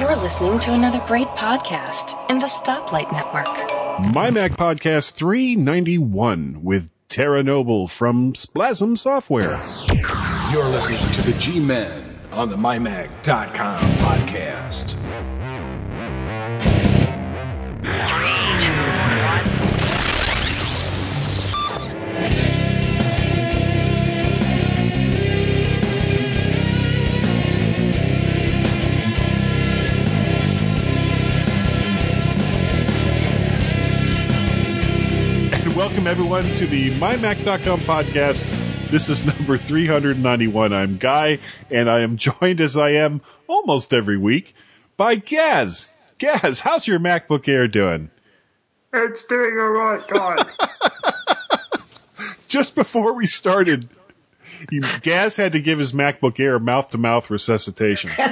You're listening to another great podcast in the Stoplight Network. My Mac Podcast 391 with Tara Noble from Splasm Software. You're listening to the G Men on the MyMac.com podcast. Welcome everyone to the MyMac.com podcast. This is number 391. I'm Guy, and I am joined as I am almost every week by Gaz. Gaz, how's your MacBook Air doing? It's doing all right, guys. Just before we started, Gaz had to give his MacBook Air mouth to mouth resuscitation.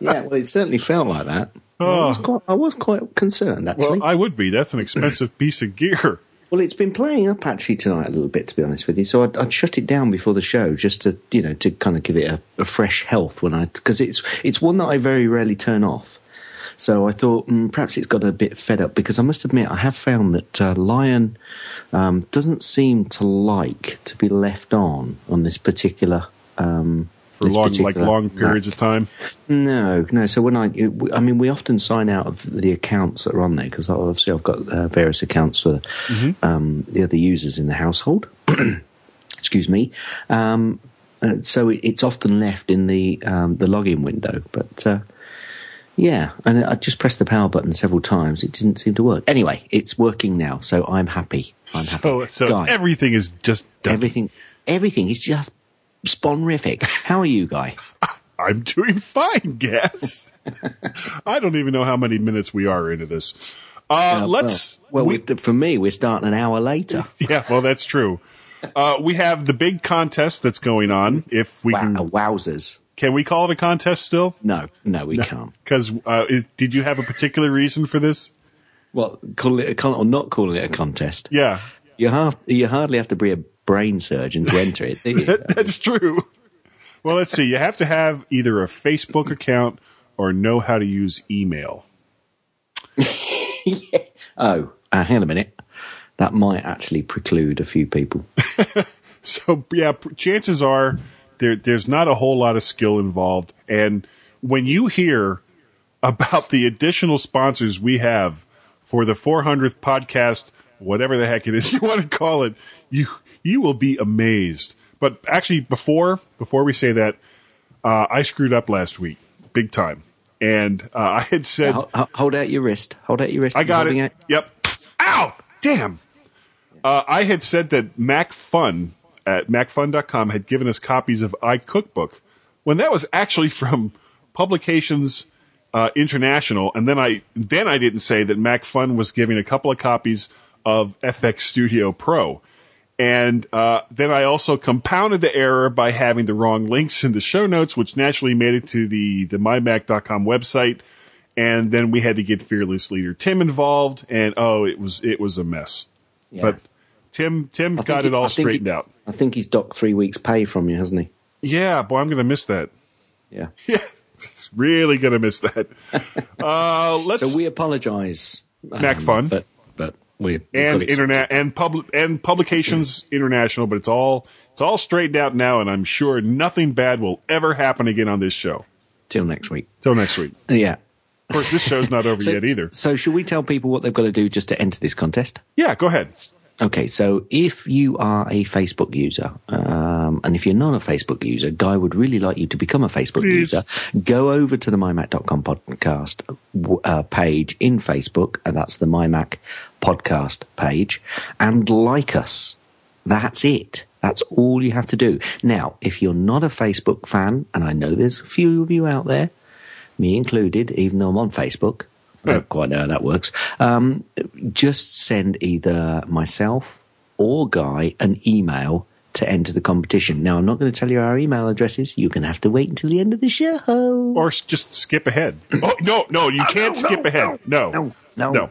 Yeah, well, it certainly felt like that. I, was quite, I was quite concerned, actually. Well, Well, I would be. That's an expensive piece of gear. Well, it's been playing up actually tonight a little bit, to be honest with you. So I'd, I'd shut it down before the show just to, you know, to kind of give it a, a fresh health when I because it's it's one that I very rarely turn off. So I thought mm, perhaps it's got a bit fed up because I must admit I have found that uh, Lion um, doesn't seem to like to be left on on this particular. Um, For long, like long periods Mac. of time. No, no. So when I, I mean, we often sign out of the accounts that are on there because obviously I've got uh, various accounts for um, the other users in the household. Excuse me. Um, uh, so it, it's often left in the um, the login window, but. Uh, yeah, and I just pressed the power button several times. It didn't seem to work. Anyway, it's working now, so I'm happy. I'm So, happy. so Guy, everything is just done. everything, everything is just sponrific. How are you, Guy? I'm doing fine, guess. I don't even know how many minutes we are into this. Uh, let's. Well, we- we, for me, we're starting an hour later. yeah, well, that's true. Uh, we have the big contest that's going on. If we Wow, can, wowzers! can we call it a contest still? No, no, we can't. Because uh, did you have a particular reason for this? Well, call it a con- or not calling it a contest. Yeah, You have you hardly have to be a brain surgeon to enter it, do you? that, that's true. Well, let's see. You have to have either a Facebook account or know how to use email. oh, uh, hang on a minute. That might actually preclude a few people. So yeah, chances are there there's not a whole lot of skill involved. And when you hear about the additional sponsors we have for the 400th podcast, whatever the heck it is you want to call it, you you will be amazed. But actually, before before we say that, uh, I screwed up last week, big time. And uh, I had said Ho- ho- hold out your wrist. Hold out your wrist. I got holding it. Yep. Ow! Damn. Uh, I had said that MacFun at MacFun.com had given us copies of iCookbook when that was actually from Publications uh, International, and then I then I didn't say that MacFun was giving a couple of copies of FX Studio Pro. And uh, then I also compounded the error by having the wrong links in the show notes, which naturally made it to the, the mymac.com website. And then we had to get fearless leader Tim involved, and oh, it was it was a mess. Yeah. But Tim Tim I got he- it all I think he- straightened out. I think he's docked three weeks' pay from you, hasn't he? Yeah, boy, I'm gonna miss that. Yeah. Yeah, it's really gonna miss that. Uh, let's So we apologise, um, MacFun. but but we and internet and pub and publications international, but it's all it's all straightened out now, and I'm sure nothing bad will ever happen again on this show. till next week. Till next week. Uh, yeah. Of course, this show's not over So, yet either. So, should we tell people what they've got to do just to enter this contest? Yeah, go ahead. Okay, so if you are a Facebook user, uh, um, and if you're not a Facebook user, Guy would really like you to become a Facebook Please. user. Go over to the mymac.com podcast uh, page in Facebook, and that's the mymac podcast page, and like us. That's it. That's all you have to do. Now, if you're not a Facebook fan, and I know there's a few of you out there, me included, even though I'm on Facebook. I don't quite know how that works. Um, just send either myself or Guy an email to enter the competition. Now, I'm not going to tell you our email addresses. You're going to have to wait until the end of the show. Or just skip ahead. Oh no, no, you can't no, skip ahead. No, no, no. no,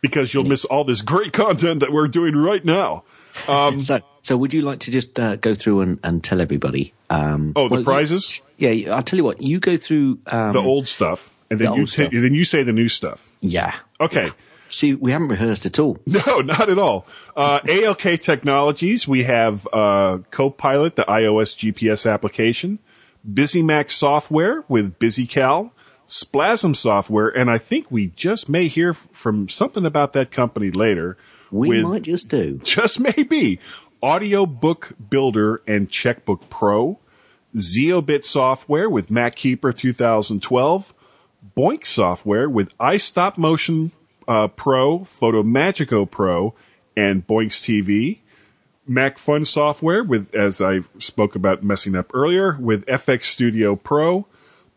because you'll miss all this great content that we're doing right now. so, so would you like to just uh, go through and, and tell everybody Um, Oh, the well, prizes, yeah, I'll tell you what. You go through um, the old stuff, and then the you stuff. then you say the new stuff. Yeah. Okay. See, we haven't rehearsed at all. No, not at all. Uh, ALK Technologies, we have uh, Copilot, the iOS GPS application, BusyMac software with BusyCal, Splasm software, and I think we just may hear f- from something about that company later. We with might just do. just maybe Audiobook Builder and Checkbook Pro, Zeobit software with MacKeeper 2012, Boinx software with iStopMotion uh, Pro, FotoMagico Pro, and BoinxTV. Mac Fun software with, as I spoke about messing up earlier, with FX Studio Pro,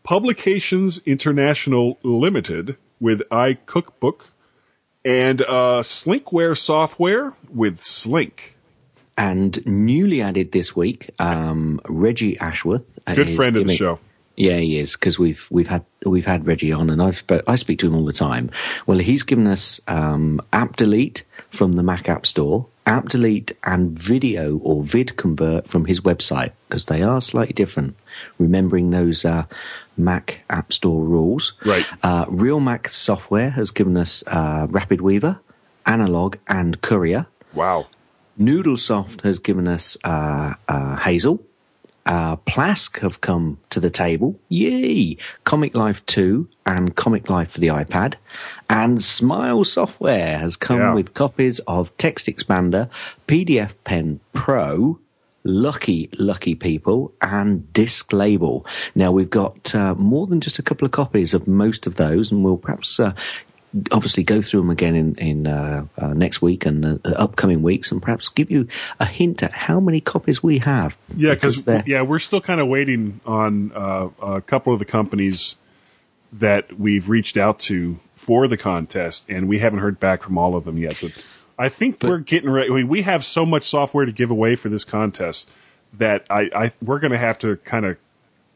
Publications International Limited with iCookbook, and uh, Slinkware software with Slink. And newly added this week, um, Reggie Ashworth. Good friend of the show. Yeah, he is because we've we've had we've had Reggie on, and I've sp- I speak to him all the time. Well, he's given us um, App Delete from the Mac App Store, App Delete and Video or Vid Convert from his website because they are slightly different. Remembering those uh, Mac App Store rules, Right. Uh, Realmac Software has given us uh, RapidWeaver, Analog, and Courier. Wow. Noodlesoft has given us uh, uh, Hazel. Uh, plasq have come to the table. Yay! Comic Life 2 and Comic Life for the iPad. And Smile Software has come Yeah. with copies of TextExpander, PDF Pen Pro, Lucky, lucky people, and Disc Label. Now, we've got uh, more than just a couple of copies of most of those, and we'll perhaps uh, obviously go through them again in, in uh, uh, next week and uh, upcoming weeks, and perhaps give you a hint at how many copies we have. Yeah, because yeah, we're still kind of waiting on uh, a couple of the companies that we've reached out to for the contest, and we haven't heard back from all of them yet. But I think we're getting ready. I mean, we have so much software to give away for this contest that I, I we're going to have to kind of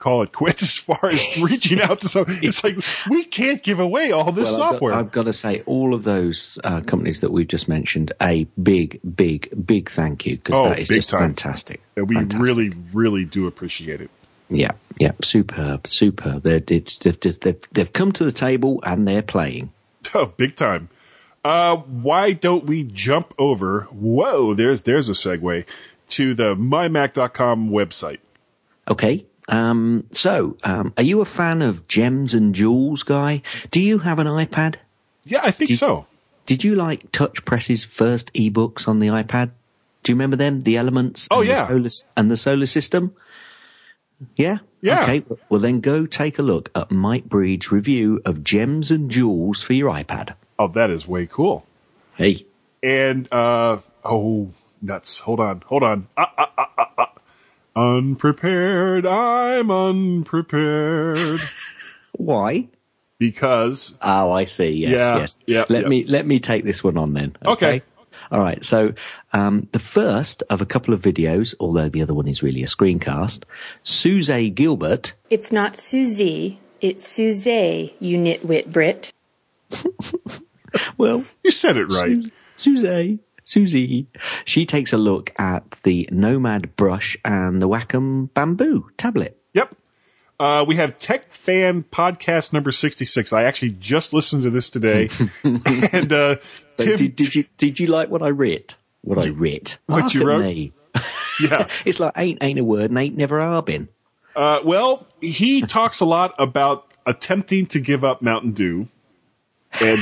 call it quits as far as reaching out to some. It's like we can't give away all this Well, I've got- software. I've got, to say, all of those uh, companies that we've just mentioned, a big, big, big thank you because Oh, that is just time. fantastic. And we Fantastic. really, really do appreciate it. yeah, yeah, superb, superb. They're, it's, they've, they've, they've come to the table and they're playing. Oh, big time. Uh, why don't we jump over? Whoa, there's there's a segue to the mymac.com website. Okay. Um, so, um, are you a fan of gems and jewels, guy? Do you have an iPad? Yeah, I think Did- so. Did you like Touch Press's first ebooks on the iPad? Do you remember them? The Elements. Oh, and yeah. The solar, and the Solar System. Yeah. Yeah. Okay. Well, then go take a look at Mike Breed's review of gems and jewels for your iPad. Oh, that is way cool. Hey. And uh, oh, nuts! Hold on, hold on. Ah, ah, ah. Unprepared. I'm unprepared Why? because Oh, I see. Yes, Yeah, yes. yeah, let yeah. me let me take this one on then. Okay. All right. So um, the first of a couple of videos, although the other one is really a screencast, Suze Gilbert. It's not Susie, it's Suze, you nitwit Brit. Well, you said it right. Suze, Susie. She takes a look at the Nomad brush and the Wacom bamboo tablet. Yep. Uh, we have Tech Fan Podcast number 66. I actually just listened to this today. and uh, So Tim, did, did you did you like what I writ? What I writ? What you wrote? me. yeah. It's like ain't ain't a word and ain't never are been. Uh, well, he talks a lot about attempting to give up Mountain Dew and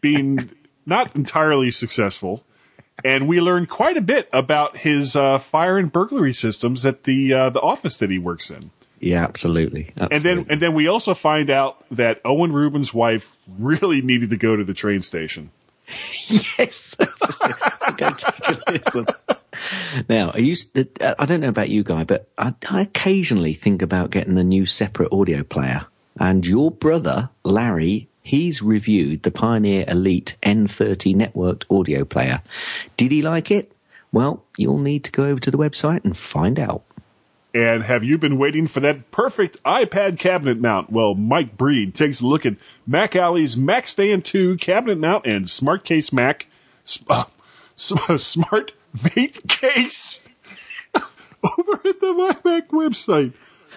being not entirely successful. And we learn quite a bit about his uh, fire and burglary systems at the uh, the office that he works in. Yeah, absolutely. And then and then we also find out that Owen Rubin's wife really needed to go to the train station. yes, so go take a listen. Now, I used I don't know about you, guy, but I, I occasionally think about getting a new separate audio player. And your brother Larry, he's reviewed the Pioneer Elite N30 networked audio player. Did he like it? Well, you'll need to go over to the website and find out. And have you been waiting for that perfect iPad cabinet mount? Well, Mike Breed takes a look at Macally's Mac Stand 2 cabinet mount and Smart Case Mac, uh, Smart Mate Case. over at the MyMac website.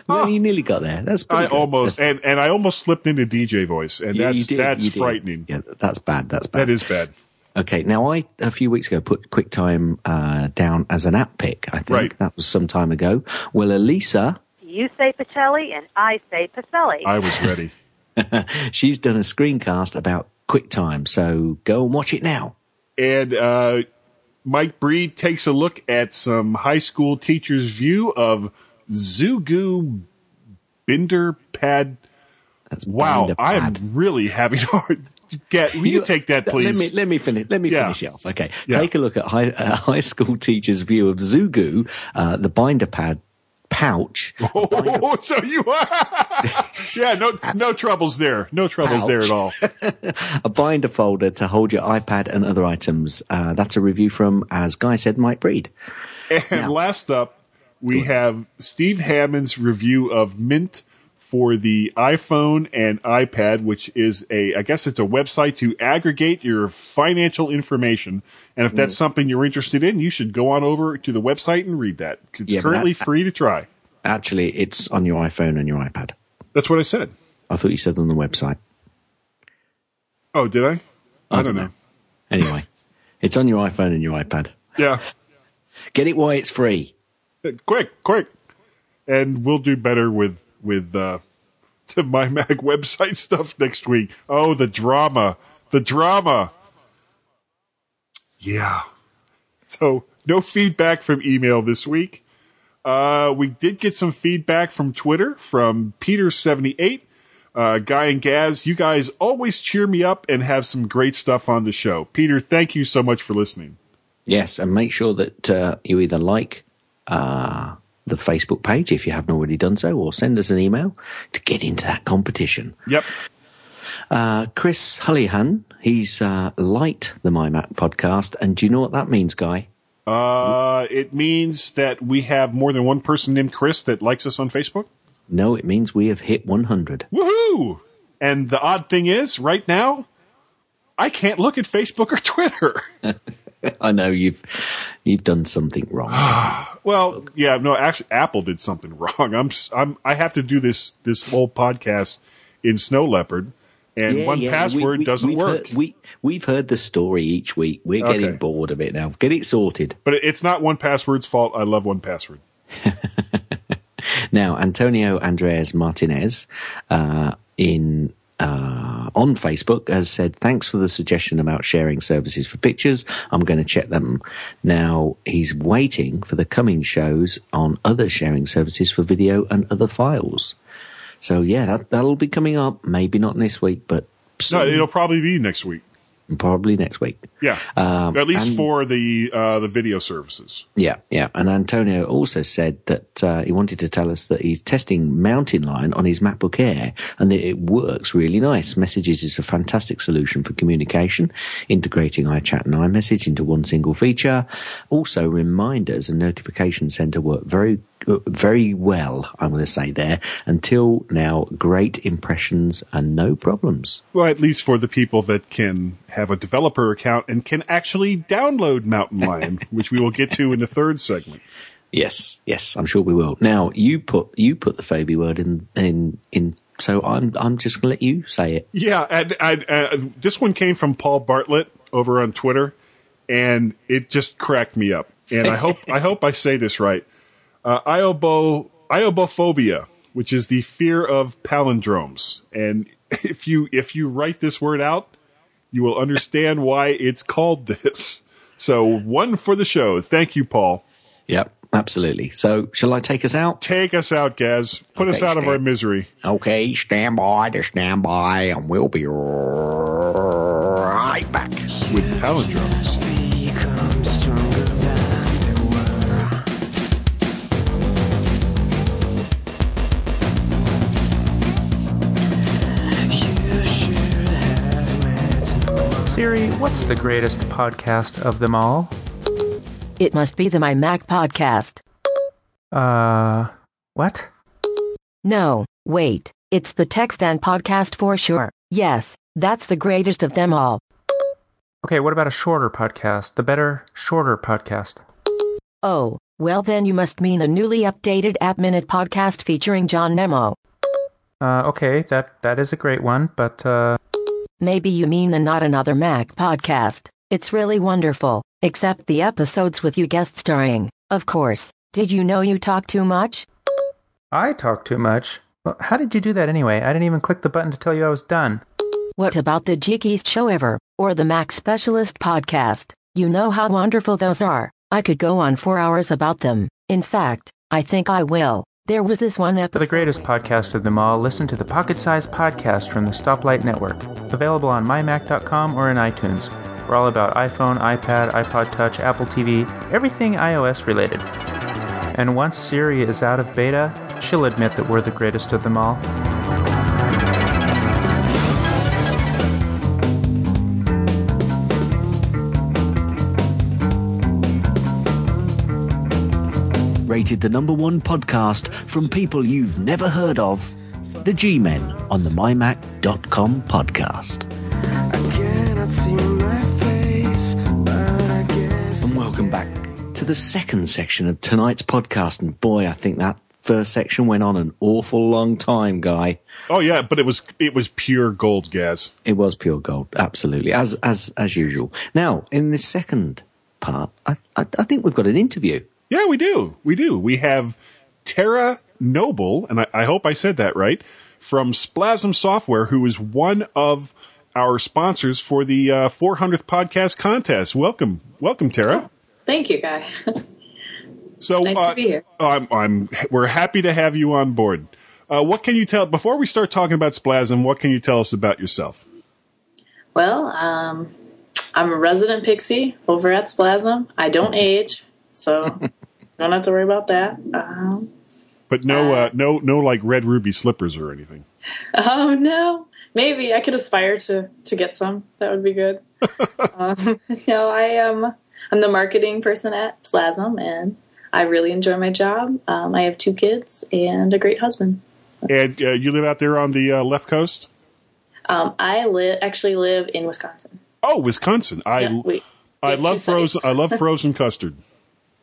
No, you nearly got there. That's pretty I good. almost That's- and and I almost slipped into DJ voice, and you- you that's did, that's you did. frightening. Yeah, that's bad. That's bad. That is bad. Okay, now I a few weeks ago put QuickTime uh, down as an app pick. I think Right. that was some time ago. Well, Elisa, You say Pacelli and I say Pacelli. I was ready. she's done a screencast about QuickTime, so go and watch it now. and uh, Mike Breed takes a look at some high school teachers' view of ZooGue Binder Pad. That's Wow, I am really having hard. Get, will you, take that, please? Let me let me finish. Let me Yeah. finish it off. Okay, Yeah. take a look at high, uh, high school teachers' view of Zugu, uh, the binder pad pouch. Oh, so you are. yeah, no, no troubles there. No troubles there at all. a binder folder to hold your iPad and other items. Uh, that's a review from, as Guy said, Mike Breed. And last up, we have Steve Hammond's review of Mint for the iPhone and iPad, which is a, I guess it's a website to aggregate your financial information. And if Mm. that's something you're interested in, you should go on over to the website and read that. It's Yeah, currently that- free to try. Actually, it's on your iPhone and your iPad. That's what I said. I thought you said on the website. Oh, did I? I, don't know. Anyway, it's on your iPhone and your iPad. Yeah. Get it while it's free. Quick, quick. And we'll do better with with uh, the my Mac website stuff next week. Oh, the drama, the drama. Yeah. So no feedback from email this week. Uh, we did get some feedback from Twitter from Peter78. Uh, Guy and Gaz, you guys always cheer me up and have some great stuff on the show. Peter, thank you so much for listening. Yes, and make sure that uh, you either like uh, the Facebook page if you haven't already done so, or send us an email to get into that competition. Yep. Uh, Chris Hullihan, he's uh, liked the MyMac podcast, and do you know what that means, Guy? Uh, it means that we have more than one person named Chris that likes us on Facebook. No, it means we have hit 100. Woohoo! And the odd thing is, right now, I can't look at Facebook or Twitter. I know you've you've done something wrong. well, yeah, no, actually, Apple did something wrong. I'm, s- I'm, I have to do this this whole podcast in Snow Leopard, and Yeah, one yeah, password we- we- doesn't work. Heard, we we've heard the story each week. We're getting bored of it now. Get it sorted. but it's not 1Password's fault. I love 1Password. Now, Antonio Andreas Martinez uh, in uh, on Facebook has said, "Thanks for the suggestion about sharing services for pictures. I'm going to check them." Now he's waiting for the coming shows on other sharing services for video and other files. So yeah, that that'll be coming up. Maybe not this week, but No, it'll probably be next week. Probably next week. Yeah, Um, at least and- for the uh, the video services. Yeah, yeah. And Antonio also said that uh, he wanted to tell us that he's testing Mountain Lion on his MacBook Air and that it works really nice. Messages is a fantastic solution for communication, integrating iChat and iMessage into one single feature. Also, reminders and notification center work very, very well, I'm going to say there. Until now, great impressions and no problems. Well, at least for the people that can have a developer account and can actually download Mountain Lion, which we will get to in the third segment. Yes, yes, I'm sure we will. Now you put you put the Phoebe word in in in. So I'm I'm just gonna let you say it. Yeah, and, and, uh, this one came from Paul Bartlett over on Twitter, and it just cracked me up. And I hope I hope I say this right. Uh, iobo aibohphobia, which is the fear of palindromes, and if you if you write this word out, you will understand why it's called this. So one for the show. Thank you, Paul. Yep, absolutely. So shall I take us out? Take us out, Gaz. Put us Okay, out of our misery. Okay, stand by to stand by, and we'll be right back. with palindromes. Siri, what's the greatest podcast of them all? It must be the My Mac podcast. Uh, what? No, wait. It's the Tech Fan podcast for sure. Yes, that's the greatest of them all. Okay, what about a shorter podcast? The better, shorter podcast. Oh, Well, then you must mean the newly updated App Minute podcast featuring John Nemo. Uh, okay, that that is a great one, but uh, Maybe you mean the Not Another Mac podcast. It's really wonderful, except the episodes with you guest starring. Of course. Did you know you talk too much? I talk too much. Well, how did you do that anyway? I didn't even click the button to tell you I was done. What about the Geekiest Show Ever, or the Mac Specialist podcast? You know how wonderful those are. I could go on for hours about them. In fact, I think I will. There was this one For episode. the greatest podcast of them all, listen to the Pocket Size Podcast from the Stoplight Network, available on mymac.com or in iTunes. We're all about iPhone, iPad, iPod Touch, Apple TV, everything iOS related. And once Siri is out of beta, she'll admit that we're the greatest of them all. Rated the number one podcast from people you've never heard of. The G Men on the mymac.com podcast. And welcome back to the second section of tonight's podcast. And boy, I think that first section went on an awful long time, Guy. Oh yeah, but it was it was pure gold, Gaz. It was pure gold, absolutely, as as as usual. Now, in this second part, I I, I think we've got an interview. Yeah, we do. We do. We have Tara Noble, and I, I hope I said that right, from Splasm Software, who is one of our sponsors for the uh, 400th podcast contest. Welcome, welcome, Tara. Thank you, Guy. So Nice to uh, be here. I'm, I'm, we're happy to have you on board. Uh, what can you tell before we start talking about Splasm? What can you tell us about yourself? well, um, I'm a resident pixie over at Splasm. I don't age, so don't have to worry about that. Um, But no, uh, no, no, like red ruby slippers or anything. oh no, maybe I could aspire to to get some. That would be good. um, no, I am. I'm the marketing person at Splasm, and I really enjoy my job. Um, I have two kids and a great husband. And uh, you live out there on the uh, left coast. Um, I live actually live in Wisconsin. Oh, Wisconsin. I Yeah, I love frozen. I love frozen custard.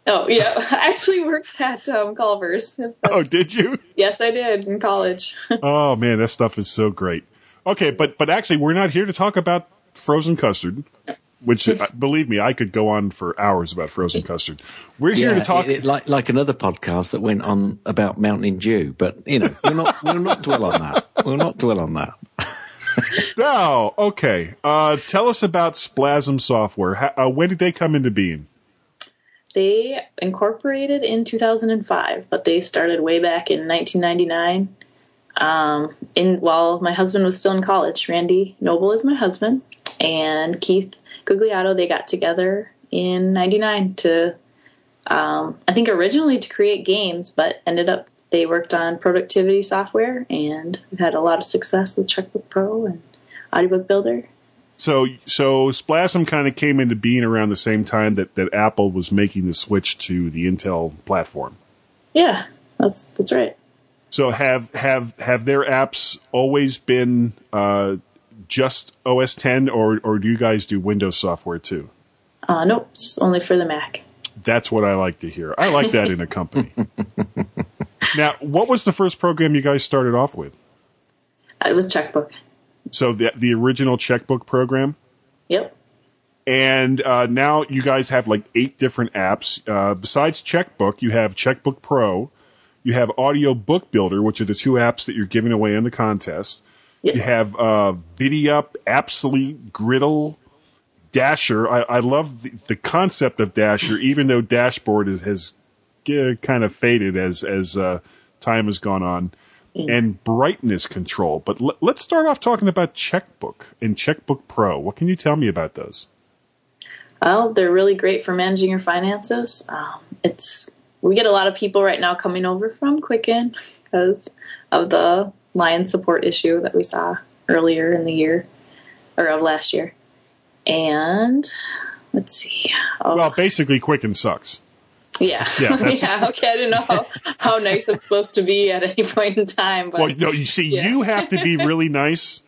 Oh yeah, I actually worked at um, Culver's. Oh, did you? Yes, I did in college. Oh man, that stuff is so great. Okay, but but actually, we're not here to talk about frozen custard. Which, uh, believe me, I could go on for hours about frozen custard. We're here to talk. it- it- like like another podcast that went on about Mountain Dew, but you know, we'll not we'll not dwell on that. We'll not dwell on that. No, okay. Uh, tell us about Splasm Software. How, uh, when did they come into being? They incorporated in 2005, but they started way back in 1999. Um, in while my husband was still in college, Randy Noble is my husband, and Keith Gugliato. They got together in '99 to, um, I think originally to create games, but ended up they worked on productivity software and we've had a lot of success with Checkbook Pro and Audiobook Builder. So, so Splasm kind of came into being around the same time that, that Apple was making the switch to the Intel platform. Yeah, that's that's right. So, have have have their apps always been uh, just OS 10, or or do you guys do Windows software too? Uh, nope, it's only for the Mac. That's what I like to hear. I like that in a company. now, what was the first program you guys started off with? It was Checkbook. So the the original checkbook program, Yep. and uh, now you guys have like eight different apps. Uh, besides Checkbook, you have Checkbook Pro, you have Audio Book Builder, which are the two apps that you're giving away in the contest. Yep. You have uh, Vidiup, Absolute, Griddle, Dasher. I, I love the, the concept of Dasher, even though Dashboard is, has uh, kind of faded as as uh, time has gone on. And brightness control. But l- let's start off talking about Checkbook and Checkbook Pro. What can you tell me about those? Well, they're really great for managing your finances. Um, it's we get a lot of people right now coming over from Quicken because of the line support issue that we saw earlier in the year or of last year. And let's see. Oh, Well, basically, Quicken sucks. Yeah, yeah, yeah. Okay, I didn't know how, how nice it's supposed to be at any point in time, but Well, no, you see, Yeah. you have to be really nice.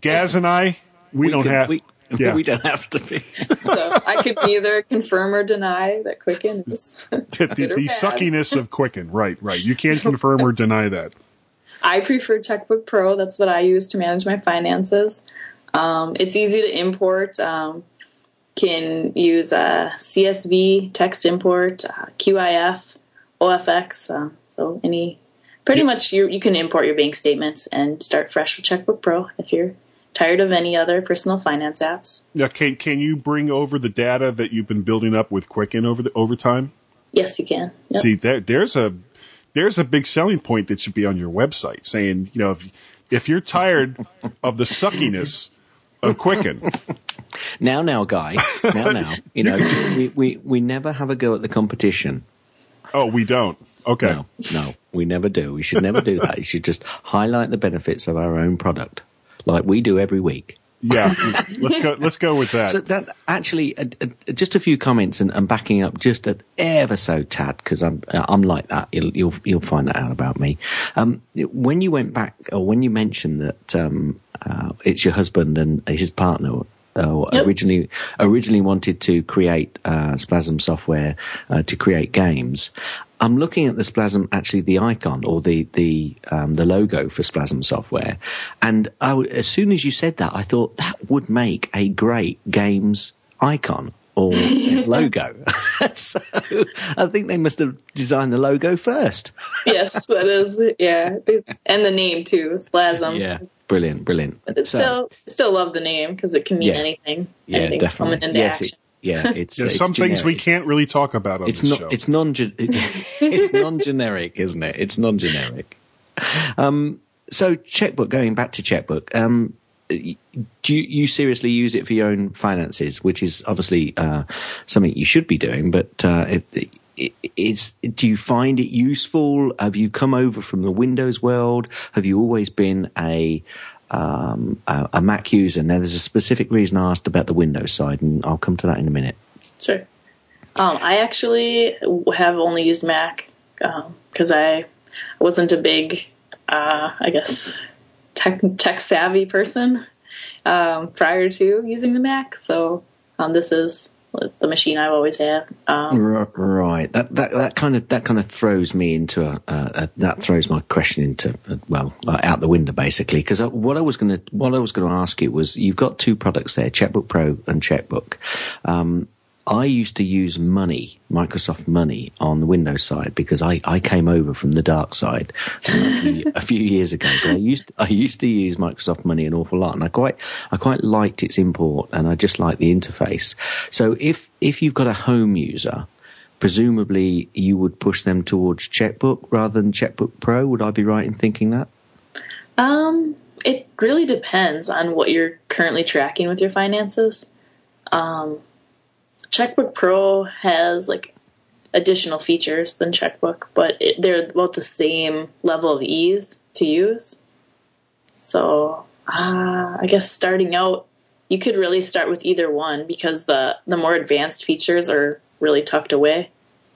Gaz and I, we, don't can, have. we, Yeah. we don't have to be. So I could neither confirm or deny that Quicken is. the, the, the suckiness of Quicken. Right, right. You can't confirm or deny that. I prefer Checkbook Pro. That's what I use to manage my finances. Um, it's easy to import. Um, can use uh, CSV, text import, uh, QIF, OFX. Uh, so any, pretty much you you can import your bank statements and start fresh with Checkbook Pro if you're tired of any other personal finance apps. Now, can can you bring over the data that you've been building up with Quicken over the over time? Yes, you can. Yep. See, there, there's a there's a big selling point that should be on your website, saying you know if if you're tired of the suckiness of Quicken, Now, now, guy. Now, now. You know, we, we, we never have a go at the competition. oh, we don't. Okay, No, no, we never do. We should never do that. You should just highlight the benefits of our own product, like we do every week. yeah, let's go. Let's go with that. So that actually, uh, uh, just a few comments and, and backing up just a ever so tad because I'm uh, I'm like that. You'll, you'll you'll find that out about me. Um, when you went back, or when you mentioned that um, uh, it's your husband and his partner. Uh, Yep. originally, originally wanted to create uh, Splasm software uh, to create games. I'm looking at the Splasm, actually the icon or the the um, the logo for Splasm software, and I w as soon as you said that, I thought that would make a great games icon or logo. so I think they must have designed the logo first. yes, that is yeah, and the name too, Splasm. Brilliant, brilliant. But it's So- still still love the name because it can mean Yeah. anything. yeah, Anything's definitely. coming into yes, action. it, yeah, it's, There's it's some things we can't really talk about on It's this not. show. It's non. It's non-generic, isn't it? It's non-generic. Um, so checkbook. Going back to checkbook. Um, do you, you seriously use it for your own finances, which is obviously uh, something you should be doing? But uh, it, it, it's. Do you find it useful? Have you come over from the Windows world? Have you always been a um, a, a Mac user? Now, there's a specific reason I asked about the Windows side, and I'll come to that in a minute. Sure. Um, I actually have only used Mac because I wasn't a big, uh, I guess, tech, tech savvy person um, prior to using the Mac. So um, this is the machine I've always had. Um, Right. That that that kind of that kind of throws me into a, a, a that throws my question into uh, well uh, out the window basically because what I was going to what I was going to ask you was you've got two products there Checkbook Pro and Checkbook. Um, I used to use Money, Microsoft Money, on the Windows side because I, I came over from the dark side a few, a few years ago. But I used I used to use Microsoft Money an awful lot, and I quite I quite liked its import, and I just liked the interface. So if if you've got a home user, presumably you would push them towards Checkbook rather than Checkbook Pro. Would I be right in thinking that? Um, it really depends on what you're currently tracking with your finances. Um, Checkbook Pro has like additional features than Checkbook, but it, they're about the same level of ease to use. So uh, I guess starting out, you could really start with either one because the the more advanced features are really tucked away.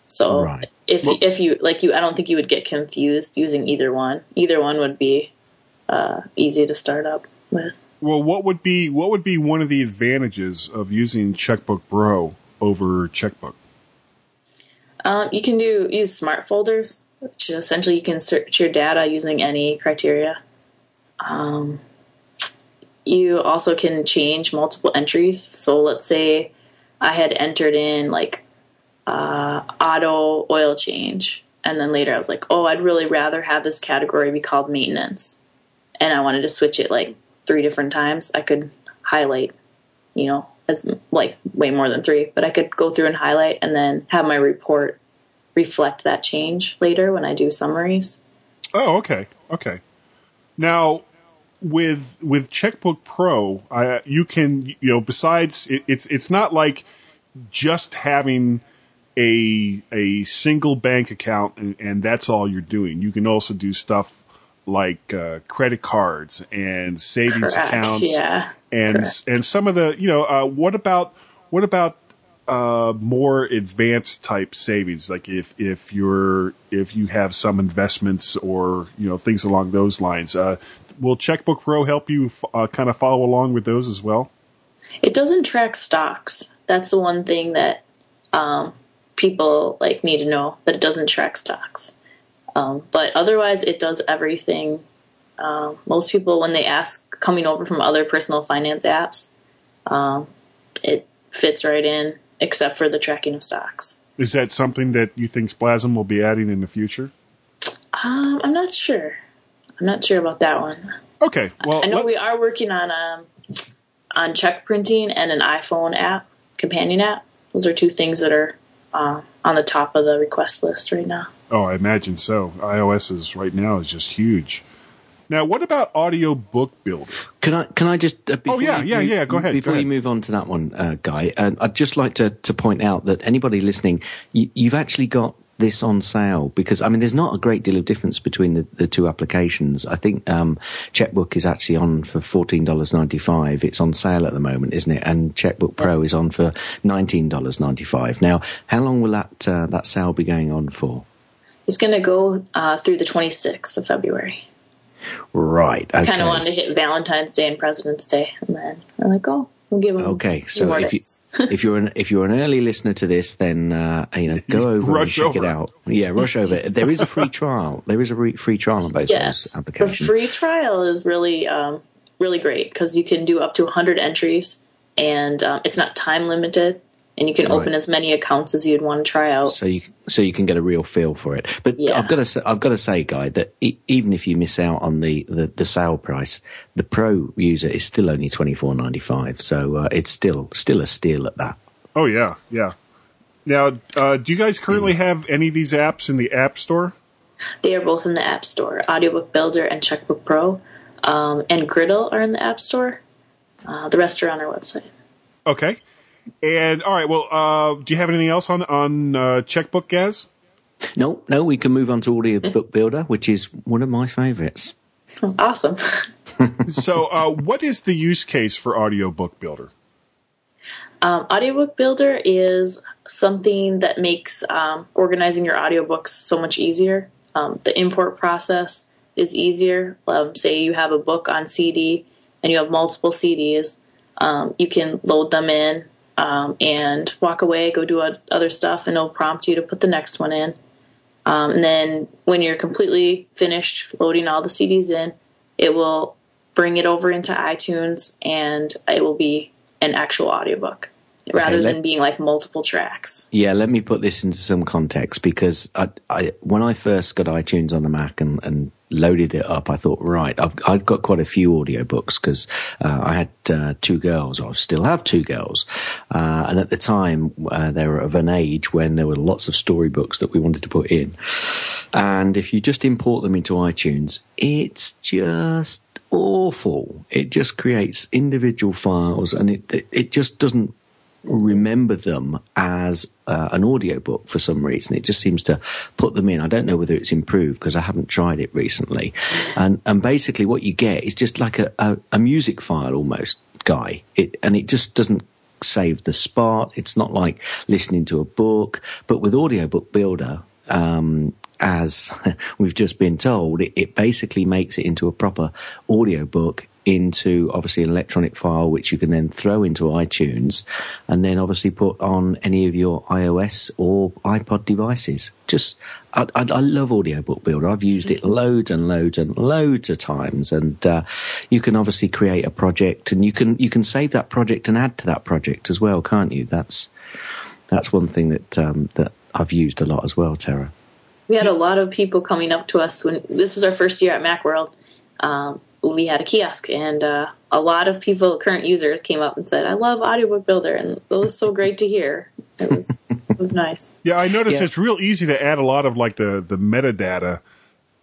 So Right. if if you like you, I don't think you would get confused using either one. Either one would be uh, easy to start up with. well, what would be what would be one of the advantages of using Checkbook Pro over Checkbook? Um, you can do use smart folders, which essentially you can search your data using any criteria. Um, you also can change multiple entries. So let's say I had entered in like uh, auto oil change, and then later I was like, oh, I'd really rather have this category be called maintenance, and I wanted to switch it like three different times. I could highlight, you know, it's like way more than three, but I could go through and highlight and then have my report reflect that change later when I do summaries. Oh, okay, okay. Now, with with Checkbook Pro, I, you can you know besides it, it's it's not like just having a a single bank account and, and that's all you're doing. You can also do stuff like uh, credit cards and savings Correct, accounts yeah, and correct. and some of the you know uh, what about what about uh, more advanced type savings like if if you're if you have some investments or you know things along those lines uh, will checkbook pro help you f- uh, kind of follow along with those as well It doesn't track stocks. That's the one thing that um, people like need to know that it doesn't track stocks. Um, but otherwise, it does everything. Um, most people, when they ask coming over from other personal finance apps, um, it fits right in, except for the tracking of stocks. Is that something that you think Splasm will be adding in the future? Um, I'm not sure. I'm not sure about that one. Okay, well, I know let- we are working on um, on check printing and an iPhone app, companion app. Those are two things that are uh, on the top of the request list right now. Oh, I imagine so. iOS is right now is just huge. Now, what about Audio Book Builder? Can I can I just uh, before Oh, yeah, you, yeah, you- yeah, go ahead, before go you ahead. move on to that one, uh, guy, and I'd just like to to point out that anybody listening, you, you've actually got this on sale because I mean there's not a great deal of difference between the, the two applications. I think um, Checkbook is actually on for fourteen dollars ninety five. It's on sale at the moment, isn't it? And Checkbook Pro is on for nineteen dollars ninety five. Now, how long will that uh, that sale be going on for? It's going to go uh, through the 26th of February. Right. I Okay. kind of wanted to hit Valentine's Day and President's Day, and then I'm like, oh, we'll give them. Okay, so more if you if you're an if you're an early listener to this, then uh, you know go over and check over it it. out. Yeah, rush over. There is a free trial. There is a re- free trial on both yes, those the free trial is really um, really great because you can do up to 100 entries, and um, it's not time limited, and you can open as many accounts as you'd want to try out. so you so you can get a real feel for it. But Yeah. I've got to say, I've got to say, guy, that e- even if you miss out on the, the, the sale price, the pro user is still only twenty four ninety five. So uh, it's still still a steal at that. Oh yeah, yeah. Now, uh, do you guys currently have any of these apps in the App Store? They are both in the App Store. Audiobook Builder and Checkbook Pro, um, and Griddle are in the App Store. Uh, the rest are on our website. Okay. And all right, well, uh, do you have anything else on on uh, Checkbook, Gaz? No, no, we can move on to Audio Book Builder, which is one of my favourites. Awesome. so, uh, what is the use case for Audio Book Builder? Um, audiobook Builder is something that makes um, organizing your audiobooks so much easier. Um, the import process is easier. Um, say you have a book on CD and you have multiple CDs, um, you can load them in um, and walk away, go do other stuff, and it'll prompt you to put the next one in. Um, and then when you're completely finished loading all the CDs in, it will bring it over into iTunes and it will be an actual audiobook rather let- than being like multiple tracks. Yeah, let me put this into some context because I, I when I first got iTunes on the Mac and, and loaded it up, I thought, right, I've, I've got quite a few audiobooks because uh, I had uh, two girls, I still have two girls. Uh, and at the time, uh, they were of an age when there were lots of storybooks that we wanted to put in. And if you just import them into iTunes, it's just awful. It just creates individual files and it, it, it just doesn't remember them as uh, an audiobook for some reason. It just seems to put them in. I don't know whether it's improved because I haven't tried it recently. And and basically what you get is just like a, a, a music file almost, guy. It and it just doesn't save the spot. It's not like listening to a book. But with Audiobook Builder, um, as we've just been told, it, it basically makes it into a proper audiobook into obviously an electronic file which you can then throw into iTunes and then obviously put on any of your iOS or iPod devices. Just, I, I, I love Audiobook Builder. I've used it loads and loads and loads of times, and uh, you can obviously create a project and you can you can save that project and add to that project as well, can't you? That's that's one thing that um, that I've used a lot as well, Tara. We had a lot of people coming up to us when this was our first year at Macworld. Um, we had a kiosk, and uh, a lot of people, current users, came up and said, "I love Audiobook Builder," and it was so great to hear. It was it was nice. Yeah, I noticed Yeah. it's real easy to add a lot of like the the metadata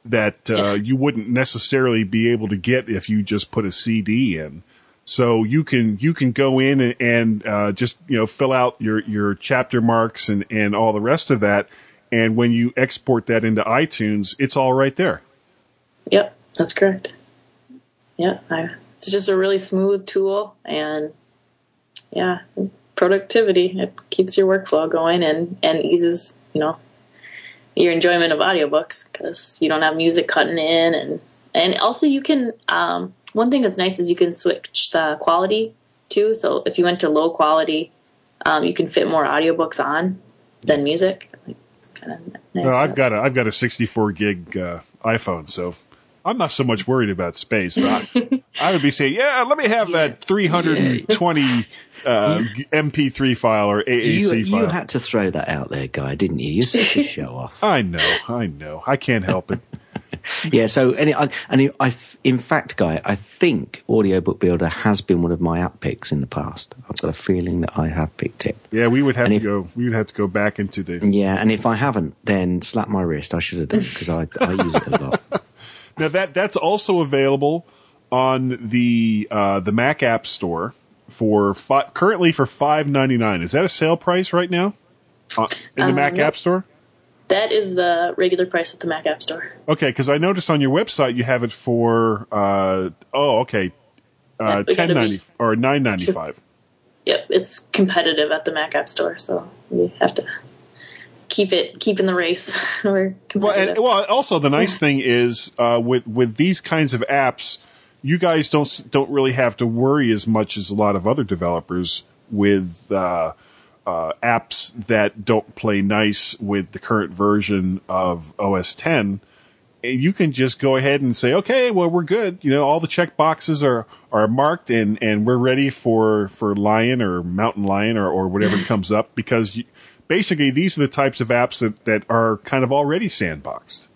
that uh, Yeah. you wouldn't necessarily be able to get if you just put a CD in. So you can you can go in and, and uh, just you know fill out your your chapter marks and and all the rest of that, and when you export that into iTunes, it's all right there. Yep, that's correct. Yeah, I, it's just a really smooth tool, and yeah, productivity. It keeps your workflow going and and eases you know your enjoyment of audiobooks because you don't have music cutting in, and and also you can. Um, one thing that's nice is you can switch the quality too. So if you went to low quality, um, you can fit more audiobooks on than music. It's kind of nice. No, I've got a I've got a 64 gig uh, iPhone, so I'm not so much worried about space. I, I would be saying, yeah, let me have that 320 uh, MP3 file or AAC You, file. you had to throw that out there, guy, didn't you? You're such a show off. I know, I know, I can't help it. yeah. So, any, I, and I, in fact, guy, I think Audiobook Builder has been one of my app picks in the past. I've got a feeling that I have picked it. Yeah, we would have And to if- go. We would have to go back into the. Yeah, and if I haven't, then slap my wrist. I should have done because I, I use it a lot. Now that that's also available on the uh, the Mac App Store for fi- currently for five ninety nine. Is that a sale price right now uh, in the Um, Mac. App Store? That is the regular price at the Mac App Store. Okay, because I noticed on your website you have it for uh, oh okay, Yeah, uh, gotta ten ninety or nine ninety five. Yep, it's competitive at the Mac App Store, so we have to keep it keep in the race. Well, and, well, also the nice thing is uh, with with these kinds of apps, you guys don't don't really have to worry as much as a lot of other developers with uh, uh, apps that don't play nice with the current version of OS 10. And you can just go ahead and say, okay, well, we're good. You know, all the check boxes are, are marked and, and we're ready for, for Lion or Mountain Lion or, or whatever comes up because you, basically these are the types of apps that, that are kind of already sandboxed.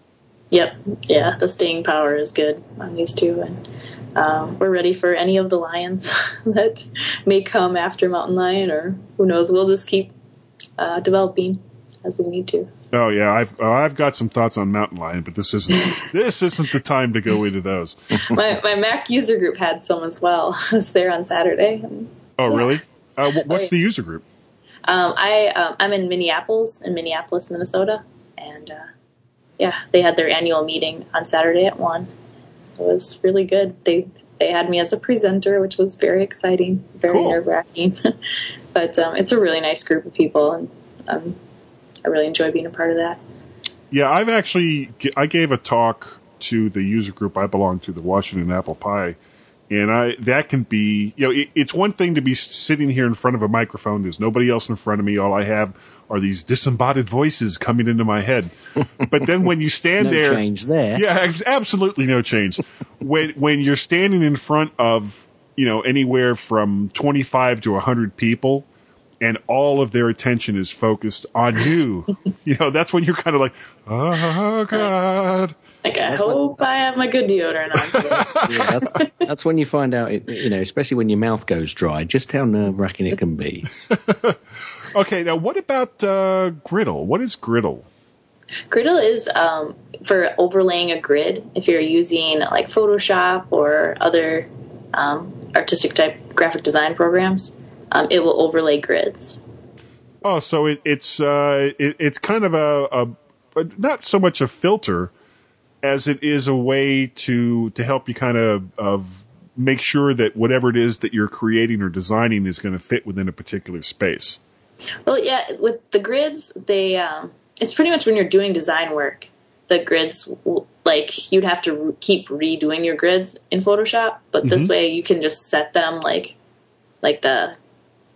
Yep, yeah, the staying power is good on these two, and um, we're ready for any of the lions that may come after Mountain Lion, or who knows. We'll just keep uh, developing as we need to. Oh yeah, I've uh, I've got some thoughts on Mountain Lion, but this isn't this isn't the time to go into those. my, my Mac user group had some as well. I was there on Saturday. And, Oh really? Uh, wh- what's yeah. the user group? um, I um, I'm in Minneapolis, in Minneapolis, Minnesota, and uh, yeah, they had their annual meeting on Saturday at one. It was really good. They they had me as a presenter, which was very exciting, very Cool. nerve wracking. but um, it's a really nice group of people, and um, I really enjoy being a part of that. Yeah, I've actually I gave a talk to the user group I belong to, the Washington Apple Pi, and I that can be you know it, it's one thing to be sitting here in front of a microphone. There's nobody else in front of me. All I have are these disembodied voices coming into my head. But then when you stand No there, change there. yeah, absolutely no change. when when you're standing in front of you know anywhere from 25 to 100 people and all of their attention is focused on you you know that's when you're kind of like oh god Like I hope I have my good deodorant on today. Yeah, that's, that's when you find out, you know, especially when your mouth goes dry, just how nerve wracking it can be. okay now what about uh griddle what is griddle Griddle is um, for overlaying a grid. If you're using like Photoshop or other um, artistic type graphic design programs, um, it will overlay grids. oh so it, it's uh it, it's kind of a, a not so much a filter as it is a way to to help you kind of of make sure that whatever it is that you're creating or designing is going to fit within a particular space. Well, yeah, with the grids, they um, it's pretty much when you're doing design work. The grids, like you'd have to keep redoing your grids in Photoshop, but this way you can just set them like like the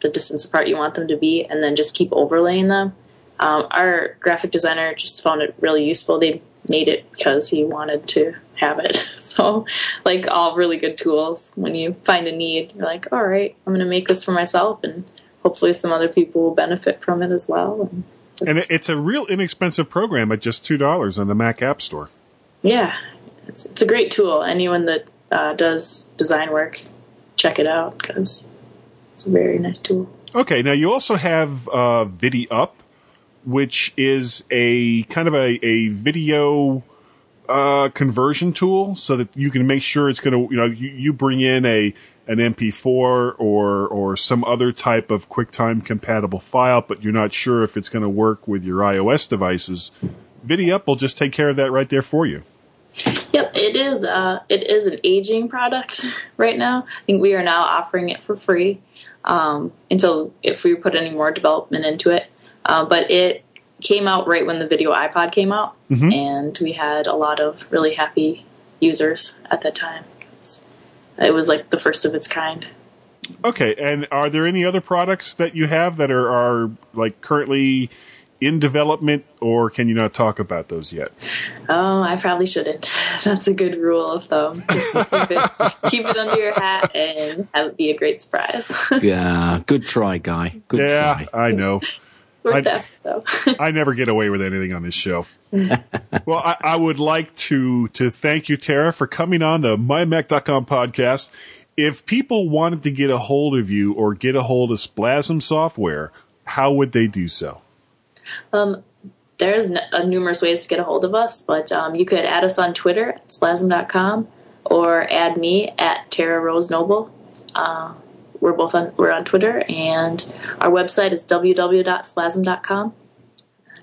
the distance apart you want them to be, and then just keep overlaying them. Um, our graphic designer just found it really useful. They made it because he wanted to have it. So, like all really good tools, when you find a need, you're like, all right, I'm going to make this for myself, and hopefully some other people will benefit from it as well. And, And it's- it, it's a real inexpensive program at just two dollars on the Mac App Store. yeah, it's it's a great tool. Anyone that uh, does design work, check it out because it's a very nice tool. Okay, now you also have uh, Vidi Up, which is a kind of a, a video uh, conversion tool, so that you can make sure it's going to you know you, you bring in a an MP4 or or some other type of QuickTime compatible file, but you're not sure if it's going to work with your iOS devices. Vidi Up will just take care of that right there for you. Yep, it is. Uh, it is an aging product right now. I think we are now offering it for free um, until if we put any more development into it. Uh, but it came out right when the video iPod came out, and we had a lot of really happy users at that time. It was like the first of its kind. Okay, and are there any other products that you have that are, are like currently in development, or can you not talk about those yet? Oh, I probably shouldn't. That's a good rule of thumb. Just keep it, keep it under your hat and have it be a great surprise. Yeah, good try, guy. Good yeah, try. I know. We're I- deaf, though. I never get away with anything on this show. well, I, I would like to to thank you, Tara, for coming on the MyMac.com podcast. If people wanted to get a hold of you or get a hold of Splasm software, how would they do so? Um, there's n- uh, numerous ways to get a hold of us, but um, you could add us on Twitter at splasm.com or add me at Tara Rose Noble. Uh, we're both on we're on Twitter, and our website is www.splasm.com.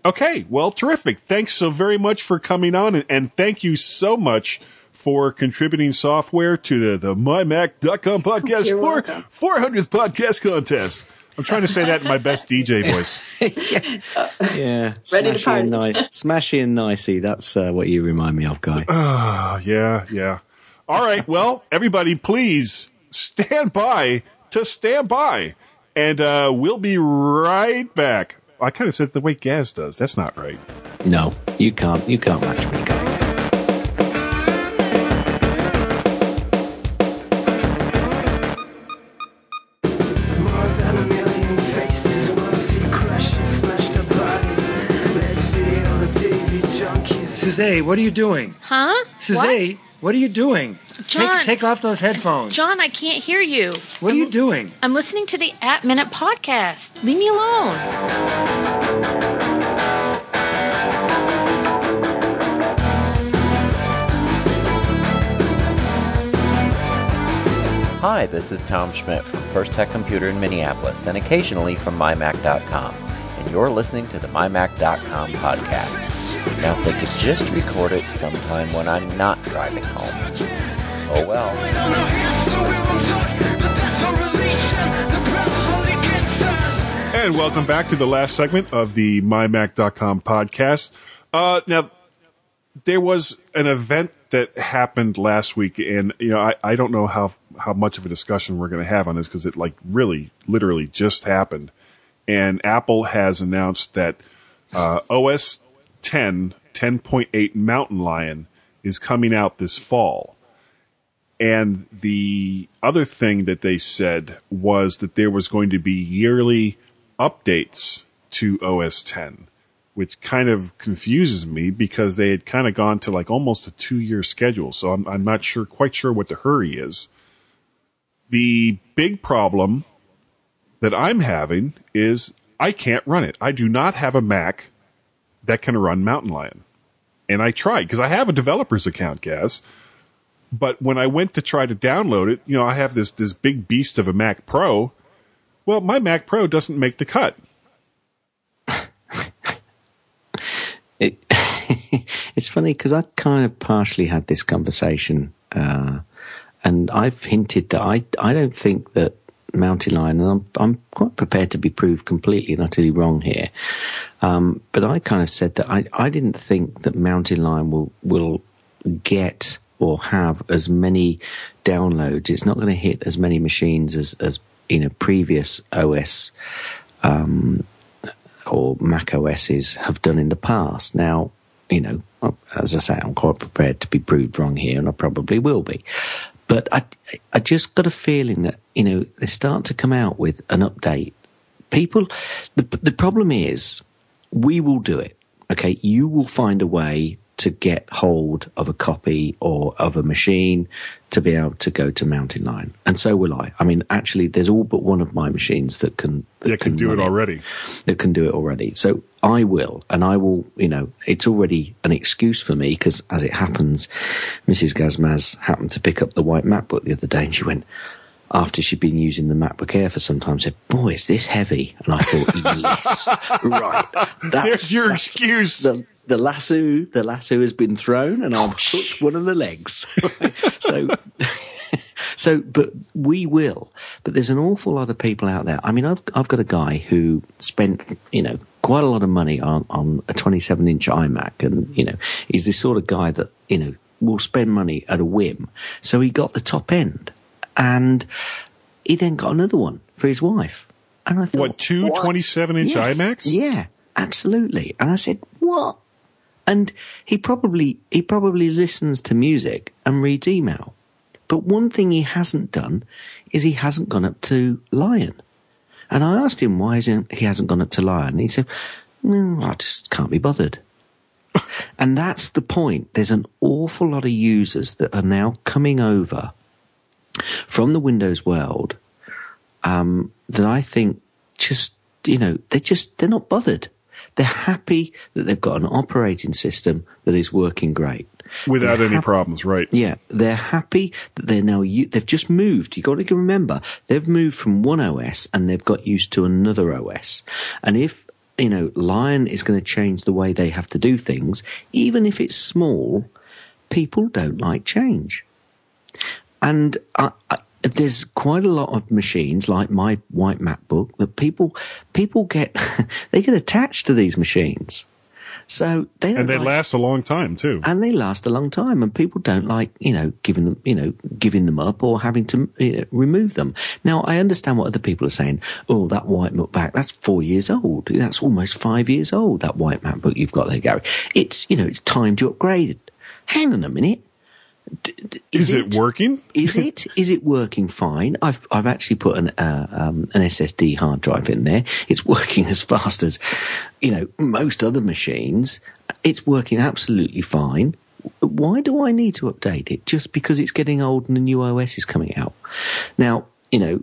Okay, well, terrific. Thanks so very much for coming on, and, and thank you so much for contributing software to the, the MyMac.com podcast for 400th podcast contest. I'm trying to say that in my best DJ voice. Yeah, Ready to smashy party. and nice, smashy and nicey. That's uh, what you remind me of, guy. Ah, yeah, yeah. All right, well, everybody, please stand by to stand by, and uh, we'll be right back. I kind of said the way Gaz does. That's not right. No, you can't. You can't match me, guy. Junkies. Suze, what are you doing? Huh? Suze, What? what are you doing? John. Take, take off those headphones. John, I can't hear you. What are you doing? I'm listening to the At Minute podcast. Leave me alone. Hi, this is Tom Schmidt from First Tech Computer in Minneapolis and occasionally from MyMac.com. And you're listening to the MyMac.com podcast. Now, if they could just record it sometime when I'm not driving home. Oh well. And welcome back to the last segment of the MyMac.com podcast. Uh, now, there was an event that happened last week, and you know, I, I don't know how how much of a discussion we're going to have on this because it like really, literally just happened. And Apple has announced that uh, OS 10 10.8 Mountain Lion is coming out this fall. And the other thing that they said was that there was going to be yearly updates to OS 10, which kind of confuses me because they had kind of gone to like almost a two year schedule. So I'm, I'm not sure, quite sure what the hurry is. The big problem that I'm having is I can't run it. I do not have a Mac that can run Mountain Lion. And I tried because I have a developer's account, Gaz. But when I went to try to download it, you know, I have this this big beast of a Mac Pro. Well, my Mac Pro doesn't make the cut. It, it's funny because I kind of partially had this conversation, uh, and I've hinted that I I don't think that Mountain Lion, and I'm I'm quite prepared to be proved completely and utterly wrong here. Um, but I kind of said that I I didn't think that Mountain Lion will will get or have as many downloads. It's not going to hit as many machines as as you know previous OS um, or Mac OSs have done in the past. Now, you know, as I say, I'm quite prepared to be proved wrong here, and I probably will be. But I, I just got a feeling that you know they start to come out with an update. People, the the problem is, we will do it. Okay, you will find a way to get hold of a copy or of a machine to be able to go to Mountain Lion, and so will I. I mean, actually, there's all but one of my machines that can that Yeah, can do it already. That can do it already. So I will, and I will. You know, it's already an excuse for me because, as it happens, Mrs. Gazmaz happened to pick up the white MacBook the other day, and she went. After she'd been using the MacBook Air for some time, said, "Boy, is this heavy?" And I thought, "Yes, right, that's, There's your that's excuse." The, the lasso, the lasso has been thrown, and I've hooked one of the legs. so, so, but we will. But there's an awful lot of people out there. I mean, I've I've got a guy who spent, you know, quite a lot of money on on a 27 inch iMac, and you know, he's this sort of guy that you know will spend money at a whim. So he got the top end, and he then got another one for his wife. And I thought, What, two 27-inch Yes. iMacs? Yeah, absolutely. And I said, what? And he probably he probably listens to music and reads email. But one thing he hasn't done is he hasn't gone up to Lion. And I asked him why he hasn't gone up to Lion. He said, "Mm, I just can't be bothered. and that's the point. There's an awful lot of users that are now coming over from the Windows world um, that I think just, you know, they're just, they're not bothered. They're happy that they've got an operating system that is working great. Without They're any hap- problems, right? Yeah, they're happy that they're now, u- they've just moved. You've got to remember, they've moved from one OS and they've got used to another OS. And if, you know, Lion is going to change the way they have to do things, even if it's small, people don't like change. And I, I, there's quite a lot of machines like my white MacBook that people people get they get attached to these machines. So they And they like- last a long time, too. and they last a long time and people don't like you know giving them you know giving them up or having to you know, remove them. Now i understand what other people are saying. Oh that white MacBook that's four years old. That's almost five years old that white macbook you've got there gary. It's you know it's time to upgrade hang on a minute Is, it, working? is it is it working fine? I've I've actually put an uh, um, an SSD hard drive in there. It's working as fast as you know most other machines. It's working absolutely fine. Why do I need to update it? Just because it's getting old and the new OS is coming out. Now you know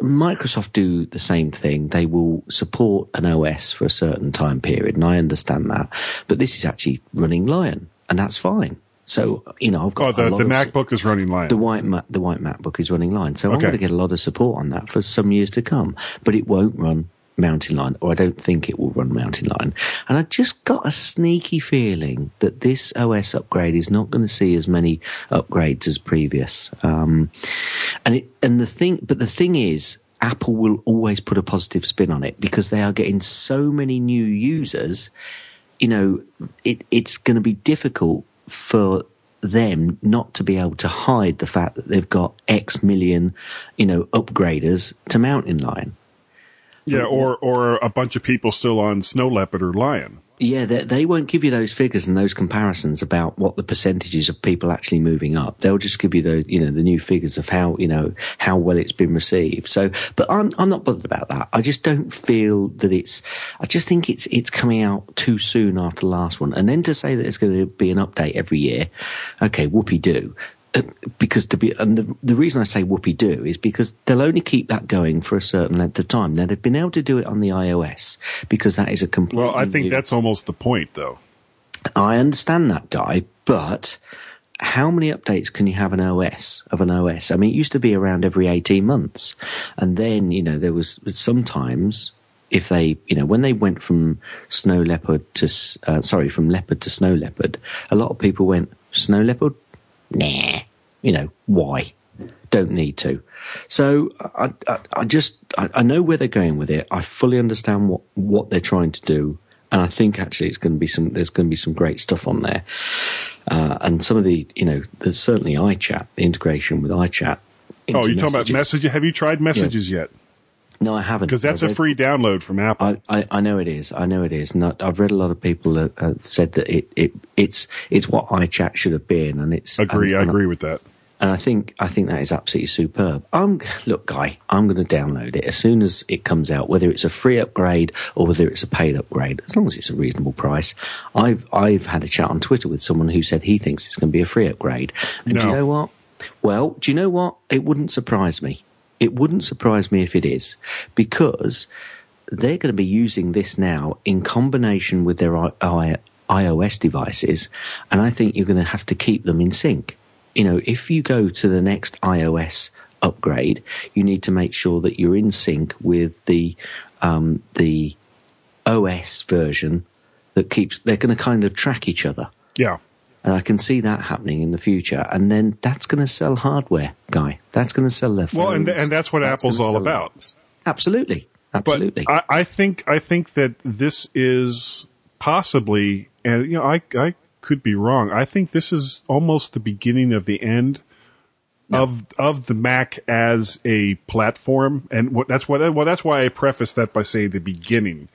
Microsoft do the same thing. They will support an OS for a certain time period, and I understand that. But this is actually running Lion, and that's fine. So you know, I've got Oh, the, the of su- MacBook is running Lion. the white Ma- the white MacBook is running Lion. so I'm going to get a lot of support on that for some years to come. But it won't run Mountain Lion, or I don't think it will run Mountain Lion. And I just got a sneaky feeling that this OS upgrade is not going to see as many upgrades as previous. Um, and it and the thing, but the thing is. Apple will always put a positive spin on it because they are getting so many new users you know, it, it's going to be difficult for them not to be able to hide the fact that they've got X million, you know, upgraders to Mountain Lion. yeah, or, or a bunch of people still on Snow Leopard or Lion. Yeah, they, they won't give you those figures and those comparisons about what the percentages of people actually moving up. They'll just give you the, you know, the new figures of how, you know, how well it's been received. So, but I'm, I'm not bothered about that. I just don't feel that it's, I just think it's, it's coming out too soon after the last one. And then to say that it's going to be an update every year, okay, whoopee do. Uh, Because to be, and the, the reason I say whoopee do is because they'll only keep that going for a certain length of time. Now they've been able to do it on the iOS because that is a complete. Well, I think that's almost the point, though. I understand that guy, but how many updates can you have an OS of an OS? I mean, it used to be around every 18 months. And then, you know, there was sometimes if they, you know, when they went from snow leopard to, uh, sorry, from leopard to snow leopard, a lot of people went, snow leopard? Nah. You know, why? Don't need to. So I, I, I just, I, I know where they're going with it. I fully understand what, what they're trying to do. And I think actually it's going to be some, there's going to be some great stuff on there. Uh, and some of the, you know, there's certainly iChat, the integration with iChat. Oh, you're talking about messages? Have you tried messages yet? No, I haven't. Because that's I've a read- free download from Apple. I, I, I know it is. I know it is. And I- I've read a lot of people that uh, said that it, it it's it's what iChat should have been, and it's agree. and- I and agree with that. And I think I think that is absolutely superb. I'm look, guy. I'm going to download it as soon as it comes out, whether it's a free upgrade or whether it's a paid upgrade, as long as it's a reasonable price. I've I've had a chat on Twitter with someone who said he thinks it's going to be a free upgrade. And do you know what? Well, do you know what? It wouldn't surprise me. It wouldn't surprise me if it is, because they're going to be using this now in combination with their I- I- iOS devices, and I think you're going to have to keep them in sync. You know, if you go to the next iOS upgrade, you need to make sure that you're in sync with the um, the OS version that keeps. They're going to kind of track each other. Yeah. And I can see that happening in the future. And then that's going to sell hardware, guy. That's going to sell their phones. Well, and and that's what That's Apple's all about. Absolutely. Absolutely. But I, I think I think that this is possibly, and you know, I I could be wrong. I think this is almost the beginning of the end of of the Mac as a platform, and what, that's what well that's why I preface that by saying the beginning.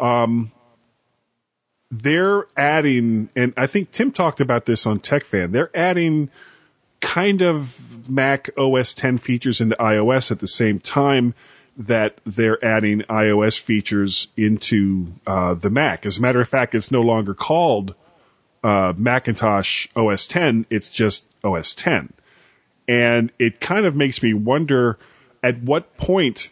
Um, they're adding, and I think Tim talked about this on TechFan. They're adding kind of Mac OS 10 features into iOS at the same time that they're adding iOS features into uh, the Mac. As a matter of fact, it's no longer called uh, Macintosh OS 10; it's just OS 10, and it kind of makes me wonder at what point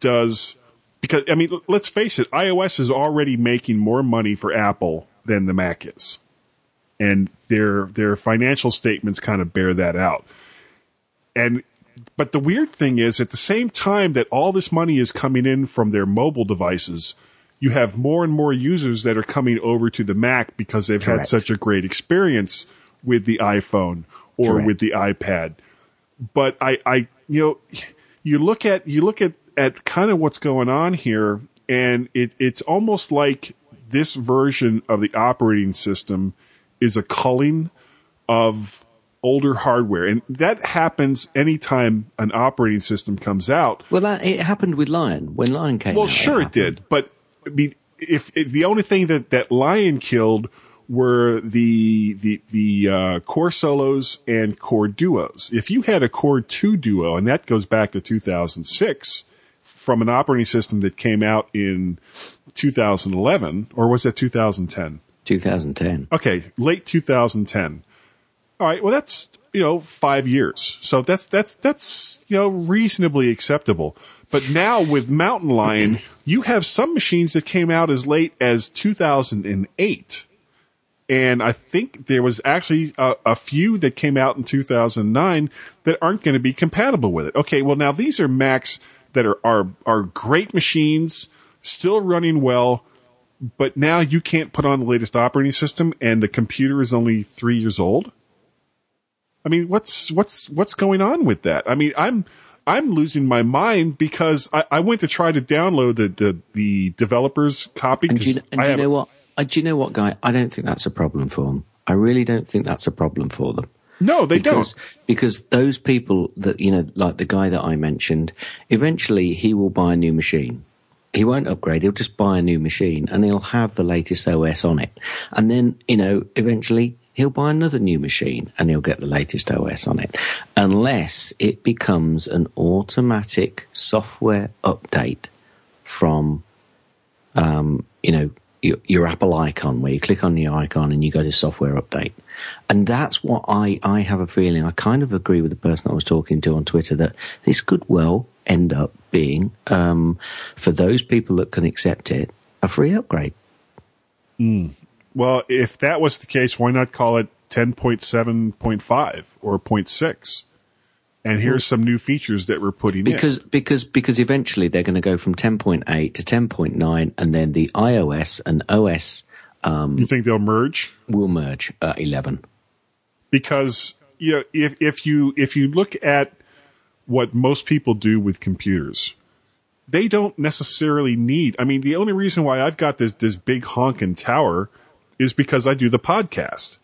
does because I mean, let's face it, iOS is already making more money for Apple than the Mac is, and their their financial statements kind of bear that out. And but the weird thing is, at the same time that all this money is coming in from their mobile devices, you have more and more users that are coming over to the Mac because they've Correct. had such a great experience with the iPhone or Correct. with the iPad. But I, I, you know, you look at you look at at kind of what's going on here, and it it's almost like this version of the operating system is a culling of older hardware, and that happens anytime an operating system comes out. Well, that, it happened with Lion when Lion came Well, out. sure it happened. did, but I mean, if, if the only thing that that Lion killed were the the the uh, core solos and core duos. If you had a core two duo, and that goes back to 2006, from an operating system that came out in 2011, or was that 2010? 2010. Okay, late 2010. All right, well that's you know five years, so that's that's that's you know reasonably acceptable. But now with Mountain Lion, you have some machines that came out as late as 2008, and I think there was actually a, a few that came out in 2009 that aren't going to be compatible with it. Okay, well now these are Macs that are are are great machines, still running well but now you can't put on the latest operating system and the computer is only three years old. I mean, what's what's what's going on with that? I mean, I'm I'm losing my mind because I, I went to try to download the the, the developers copy. And do you, and I do you know what? Uh, do you know what, guy? I don't think that's a problem for them. I really don't think that's a problem for them. No, they because, don't. Because those people that, you know, like the guy that I mentioned, eventually he will buy a new machine. He won't upgrade, he'll just buy a new machine and he'll have the latest OS on it. And then, you know, eventually he'll buy another new machine and he'll get the latest OS on it. Unless it becomes an automatic software update from um, you know, your, your Apple icon where you click on the icon and you go to software update. And that's what I, I have a feeling. I kind of agree with the person I was talking to on Twitter that this could well end up being, um, for those people that can accept it, a free upgrade. Mm. Well, if that was the case, why not call it 10.7.5 or 0.6? And here's some new features that we're putting Because, in. because, because eventually they're going to go from 10.8 to 10.9 and then the iOS and OS, um, You think they'll merge? will merge at 11. because you know if if you if you look at what most people do with computers they don't necessarily need i mean the only reason why i've got this this big honking tower is because i do the podcast.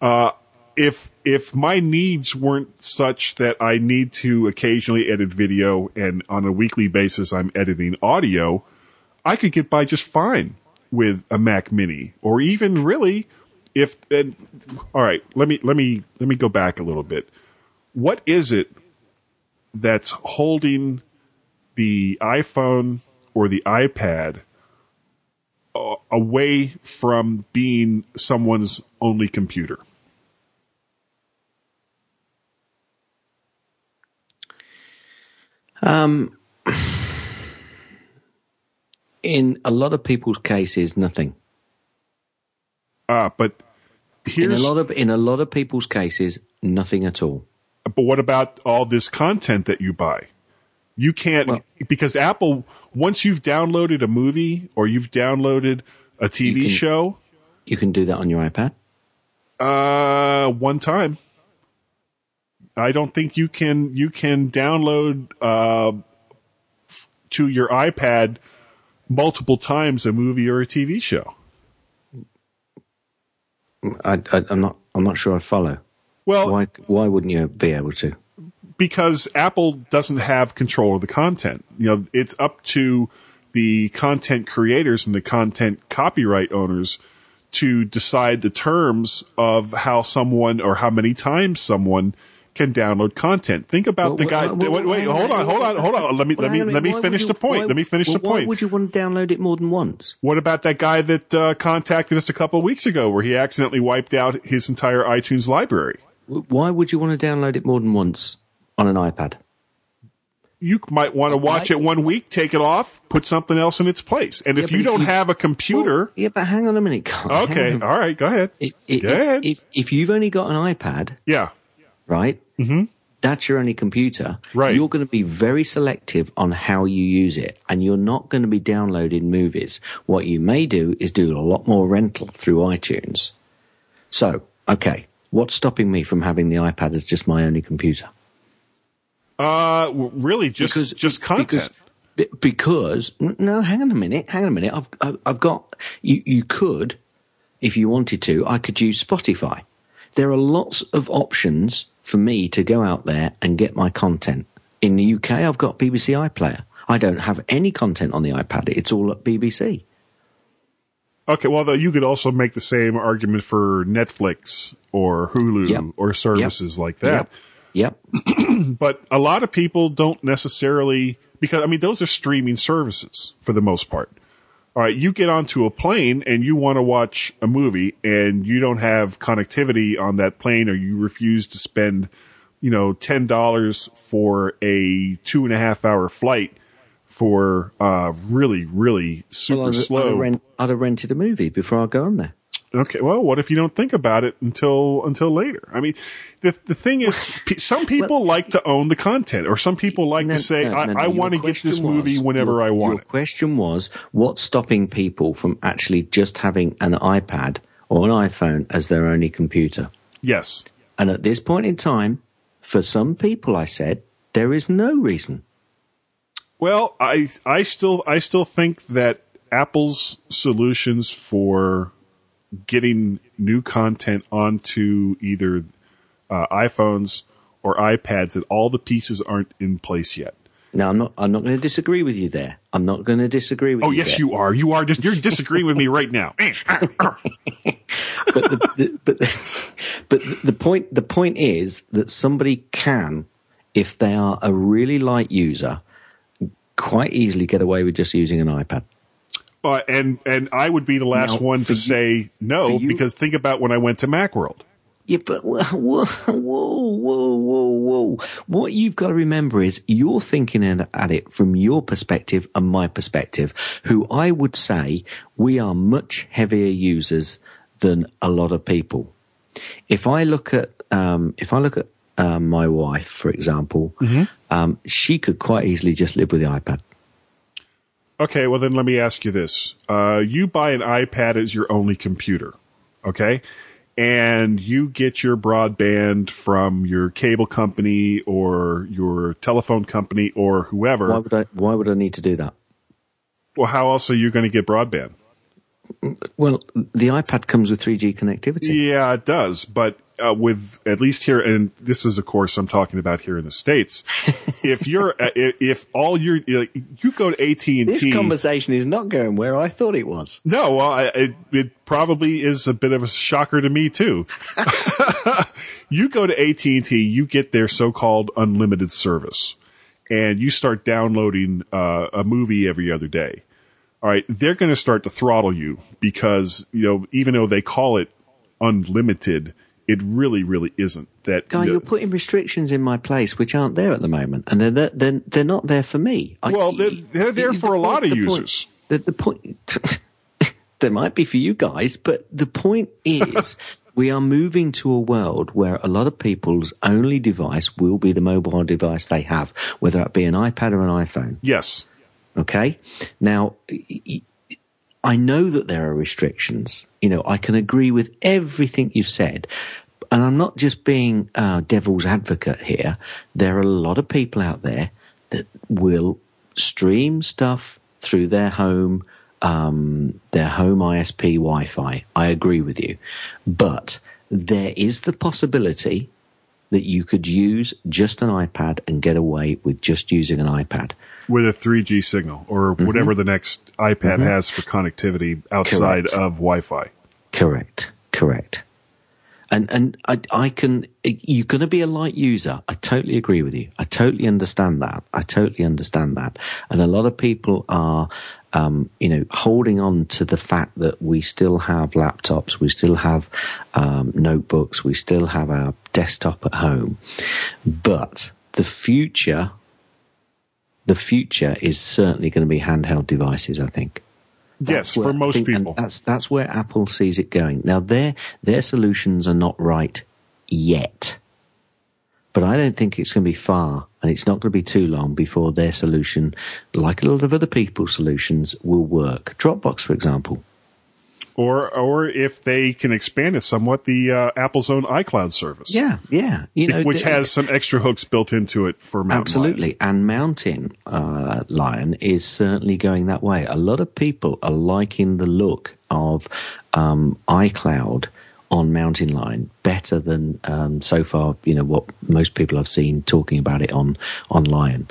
Uh if if my needs weren't such that i need to occasionally edit video and on a weekly basis i'm editing audio i could get by just fine with a mac mini or even really if and all right let me let me let me go back a little bit. What is it that's holding the iphone or the ipad away from being someone's only computer Um, in a lot of people's cases, nothing. ah but In a lot of in a lot of people's cases, nothing at all. but what about all this content that you buy you can't because apple once you've downloaded a movie or you've downloaded a tv can- show You can do that on your iPad. Uh, one time. I don't think you can you can download uh f- to your iPad multiple times a movie or a TV show. I, I, I'm not. I'm not sure I follow. Well, why why wouldn't you be able to? Because Apple doesn't have control of the content. You know, it's up to the content creators and the content copyright owners to decide the terms of how someone or how many times someone can download content. Think about Well, the guy. well, well, wait, wait, hold on, hold on, hold on. Let me Well, let me hang on a let me finish would the point. why- let me finish the point. Why would you want to download it more than once? What about that guy that uh, contacted us a couple of weeks ago, where he accidentally wiped out his entire iTunes library? Why would you want to download it more than once on an iPad? You might want to watch it one week, take it off, put something else in its place. And Yeah, if you if don't you- have a computer, Yeah, but hang on a minute. Carl. Okay, on. all right, go ahead. If, Go if, ahead. if, if you've only got an iPad, yeah, right? Mm-hmm. That's your only computer. Right. You're going to be very selective on how you use it, and you're not going to be downloading movies. What you may do is do a lot more rental through iTunes. So, okay, what's stopping me from having the iPad as just my only computer? Uh, really, just just content. Because, because no, hang on a minute, hang on a minute. I've I've, got you. You could, if you wanted to, I could use Spotify. There are lots of options for me to go out there and get my content. In the UK, I've got BBC iPlayer. I don't have any content on the iPad. It's all at BBC. Okay, well, though you could also make the same argument for Netflix or Hulu Yep. or services like that. Yep. but a lot of people don't necessarily because I mean those are streaming services for the most part. All right, you get onto a plane and you want to watch a movie and you don't have connectivity on that plane or you refuse to spend, you know, ten dollars for a two and a half hour flight for uh really, really super Well, I'd, I'd, slow. have rent, I'd have rented a movie before I go on there. Okay, well, what if you don't think about it until until later? I mean, the the thing is, some people like to own the content, or some people like No, to say, no, "I, no, no. I want to get this question movie was- whenever your, I want Your it." question was what's stopping people from actually just having an iPad or an iPhone as their only computer? Yes, And at this point in time, for some people, I said there is no reason. Well, I I still I still think that Apple's solutions for getting new content onto either uh, iPhones or iPads that all the pieces aren't in place yet. Now, I'm not. I'm not going to disagree with you there. I'm not going to disagree with you. Oh you. yes, there. you are. You are. Dis- you're disagreeing with me right now. but the, the, but but the point the point is that somebody can, if they are a really light user, quite easily get away with just using an iPad. Uh, and and I would be the last one to you- say no because think about when I went to MacWorld. Yeah, but whoa, whoa, whoa, whoa, whoa. What you've got to remember is you're thinking at it from your perspective and my perspective, who I would say we are much heavier users than a lot of people. If I look at, um, if I look at um, my wife, for example, um, she could quite easily just live with the iPad. Okay, well then let me ask you this: uh, You buy an iPad as your only computer, okay? And you get your broadband from your cable company or your telephone company or whoever. Why would I? Why would I need to do that? Well, how else are you going to get broadband? Well, the iPad comes with 3G connectivity. Yeah, it does. But uh, with at least here, and this is of course I'm talking about here in the states. if you're, uh, if all like, you go to AT and T. This conversation is not going where I thought it was. No, well, I, it, it probably is a bit of a shocker to me too. you go to AT and T, you get their so-called unlimited service, and you start downloading uh, a movie every other day. All right, they're going to start to throttle you because you know even though they call it unlimited, it really, really isn't. That Guy, the- you're putting restrictions in my place which aren't there at the moment, and they're they're they're, they're not there for me. I- well, they're, they're there the for a point- lot of the point- users. the, the point there might be for you guys, but the point is we are moving to a world where a lot of people's only device will be the mobile device they have, whether it be an iPad or an iPhone. Yes. Okay. Now, I know that there are restrictions. You know, I can agree with everything you've said. And I'm not just being uh, devil's advocate here. There are a lot of people out there that will stream stuff through their home, um, their home ISP Wi-Fi. I agree with you, but there is the possibility that you could use just an iPad and get away with just using an iPad. with a 3G signal or Mm-hmm. whatever the next iPad Mhm. has for connectivity outside Correct. of Wi-Fi. Correct. Correct. And and I I can you're going to be a light user. I totally agree with you. I totally understand that. I totally understand that. And a lot of people are, um, you know, holding on to the fact that we still have laptops, we still have um, notebooks, we still have our desktop at home, but the future, the future is certainly going to be handheld devices. I think. Yes, where for most think- people. That's that's where Apple sees it going. Now their their solutions are not right yet. But I don't think it's going to be far and it's not going to be too long before their solution, like a lot of other people's solutions, will work. Dropbox, for example. Or or if they can expand it somewhat, the uh, Apple's own iCloud service. Yeah, yeah. You know, which the- has some extra hooks built into it for Mountain Absolutely. And Mountain uh, Lion is certainly going that way. A lot of people are liking the look of um, iCloud on Mountain Lion better than um, so far, you know, what most people have seen talking about it on, on Lion.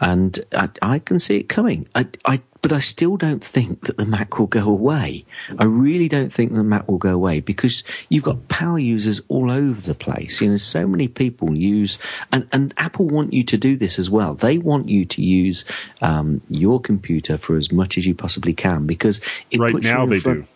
And I, I can see it coming. I, I, but I still don't think that the Mac will go away. I really don't think the Mac will go away because you've got power users all over the place. You know, so many people use, and, and Apple want you to do this as well. They want you to use um, your computer for as much as you possibly can because it Right puts you now they front- do.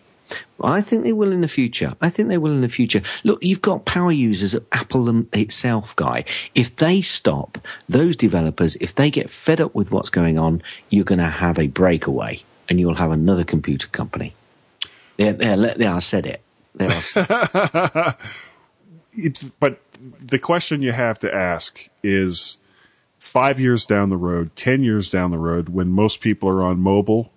I think they will in the future. I think they will in the future. Look, you've got power users at Apple itself, guy. If they stop, those developers, if they get fed up with what's going on, you're going to have a breakaway and you'll have another computer company. There, I said it. Said it. it's but the question you have to ask is five years down the road, ten years down the road, when most people are on mobile,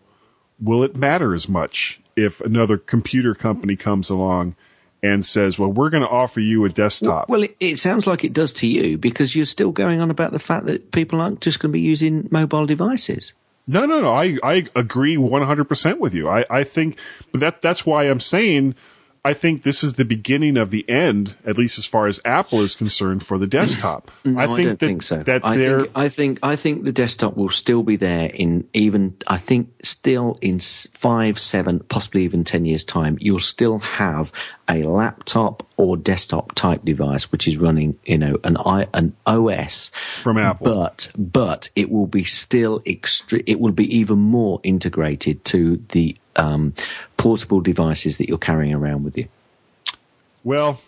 will it matter as much if another computer company comes along and says, "Well, we're going to offer you a desktop"? Well, it, it sounds like it does to you because you're still going on about the fact that people aren't just going to be using mobile devices. No, no, no. I, I agree 100% with you. I, I think, but that, that's why I'm saying I think this is the beginning of the end, at least as far as Apple is concerned, for the mm. desktop. Mm. No, I I, think don't that, think so. that I they're, think, I think I think the desktop will still be there in even I think still in five, seven, possibly even ten years time. You'll still have a laptop or desktop type device which is running, you know, an i an OS from Apple. but but it will be still extre- It will be even more integrated to the um, portable devices that you're carrying around with you. Well,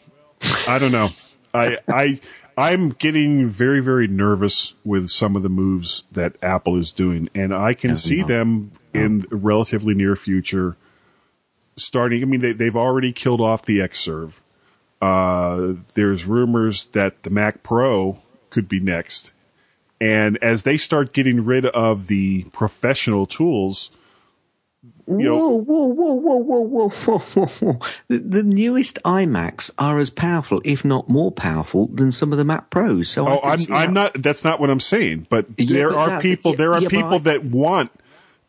I don't know. I I I'm getting very very nervous with some of the moves that Apple is doing, and I can see them in relatively near future starting. I mean, they, they've already killed off the Xserve. Uh, there's rumors that the Mac Pro could be next, and as they start getting rid of the professional tools, you know, Whoa, whoa, whoa, whoa, whoa, whoa, whoa, whoa, whoa. The, the newest iMacs are as powerful, if not more powerful, than some of the Mac Pros. So Oh, I'm I'm not. That's not what I'm saying. But Yeah, there but are that- people. yeah, there are yeah, people I- that want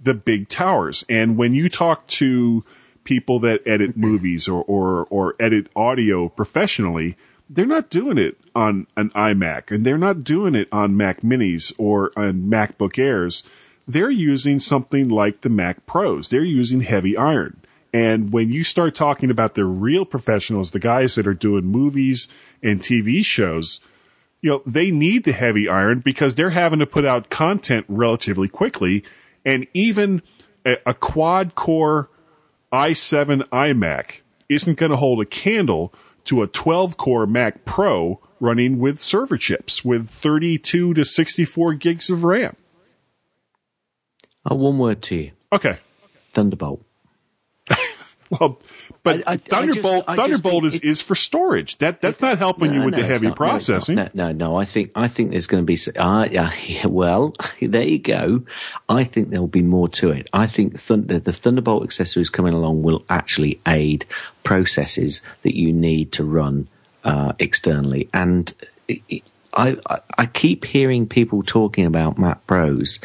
the big towers, and when you talk to people that edit movies or or or edit audio professionally, they're not doing it on an iMac, and they're not doing it on Mac Minis or on MacBook Airs. They're using something like the Mac Pros. They're using heavy iron. And when you start talking about the real professionals, the guys that are doing movies and TV shows, you know, they need the heavy iron because they're having to put out content relatively quickly. And even a, a quad core i7 iMac isn't going to hold a candle to a 12 core Mac Pro running with server chips with 32 to 64 gigs of RAM. Uh, one word to you. Okay. Thunderbolt. Well, but I- I- I Thunderbolt just- I just Thunderbolt is, is for storage. That that's not helping you with no, the heavy not. No, it's not. processing. No, no, no. I think I think there's going to be. s- Uh, yeah, yeah, well, there you go. I think there'll be more to it. I think Thunder, the Thunderbolt accessories coming along will actually aid processes that you need to run uh, externally. And it, it- I, I keep hearing people talking about Mac Pros,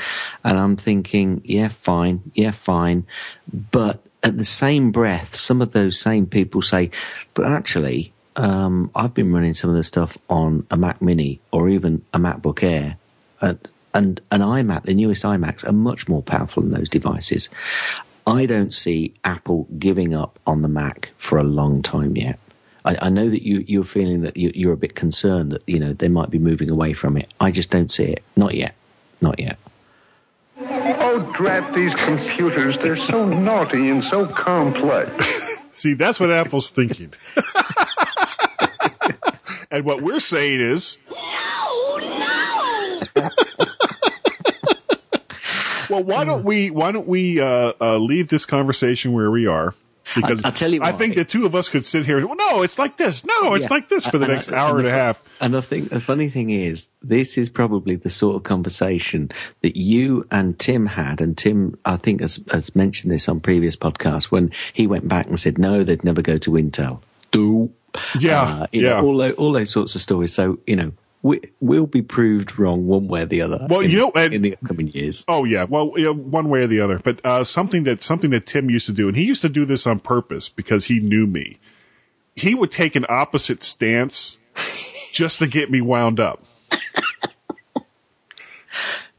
and I'm thinking, yeah, fine, yeah, fine, but at the same breath, some of those same people say, but actually, um, I've been running some of the stuff on a Mac Mini or even a MacBook Air, and and an iMac, the newest iMacs, are much more powerful than those devices. I don't see Apple giving up on the Mac for a long time yet. I, I know that you, you're feeling that you, you're a bit concerned that you know they might be moving away from it. I just don't see it. Not yet. Not yet. Oh, drat these computers. They're so naughty and so complex. See, that's what Apple's thinking. and what we're saying is. well, why don't we why don't we uh, uh, leave this conversation where we are? Because I- I'll tell you I think the two of us could sit here. Well, no, it's like this. No, it's Yeah. like this for the And next I- hour and the a half. And I think the funny thing is, this is probably the sort of conversation that you and Tim had. And Tim, I think, has, has mentioned this on previous podcasts when he went back and said, no, they'd never go to Intel. Do. Yeah, Uh, yeah. Know, all, those, all those sorts of stories. So, you know, we, we'll be proved wrong one way or the other. Well, in, you know, and- in the upcoming years. Oh yeah, well, you know, one way or the other. But uh, something that something that Tim used to do, and he used to do this on purpose because he knew me. He would take an opposite stance just to get me wound up.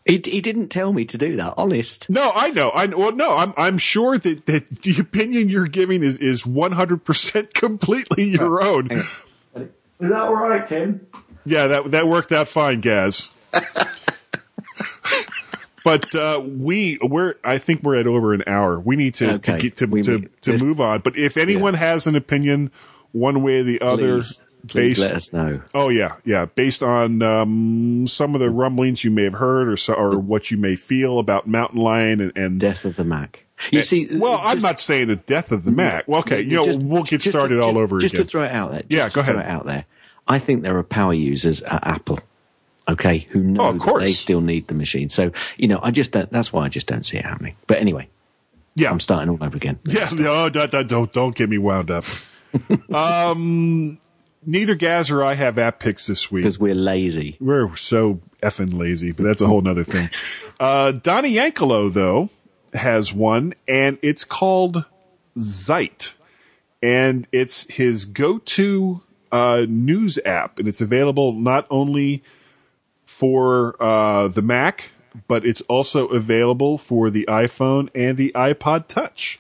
He, he didn't tell me to do that, honest. No, I know. I well, no, I'm I'm sure that, that the opinion you're giving is is 100 percent completely your own. Is that all right, Tim? Yeah, that that worked out fine, Gaz. but uh, we we're I think we're at over an hour. We need to to get to We- to, we- to this- move on. But if anyone has an opinion, one way or the other, Please, please based let us know. Oh yeah, yeah. Based on um, some of the rumblings you may have heard, or so, or what you may feel about Mountain Lion and, and Death of the Mac. You see, well, I'm not saying the death of the Mac. Well, okay, you know, Just- we'll get just started all over just again. Just to throw it out there. Just Yeah, to go throw ahead. it out there. I think there are power users at Apple. Okay, who know Oh, that course. they still need the machine. So you know, I just don't, that's why I just don't see it happening. But anyway, yeah, I'm starting all over again. Yeah, no, don't, don't, don't, don't get me wound up. um, neither Gaz or I have app picks this week because we're lazy. We're so effing lazy, but that's a whole nother thing. Uh, Donnie Yankelo though has one, and it's called Zite, and it's his go-to uh, news app, and it's available not only for uh, the Mac, but it's also available for the iPhone and the iPod Touch.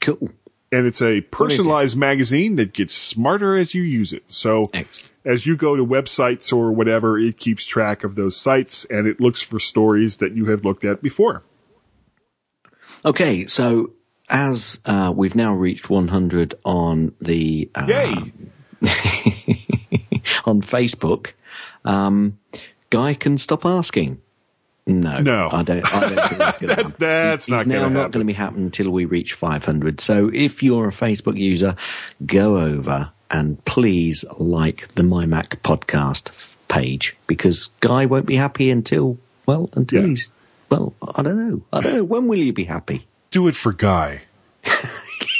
Cool. And it's a personalized magazine that gets smarter as you use it. So as you go to websites or whatever, it keeps track of those sites and it looks for stories that you have looked at before. Okay, so as uh, we've now reached 100 on the uh, Yay! on Facebook, um, Guy can stop asking. No, No. I don't. I don't think that's going to happen. That's It's not now not going to be happening until we reach 500. So if you're a Facebook user, go over and please like the My Mac podcast page because Guy won't be happy until well until he's well. I don't know. I don't know. When will you be happy? Do it for Guy.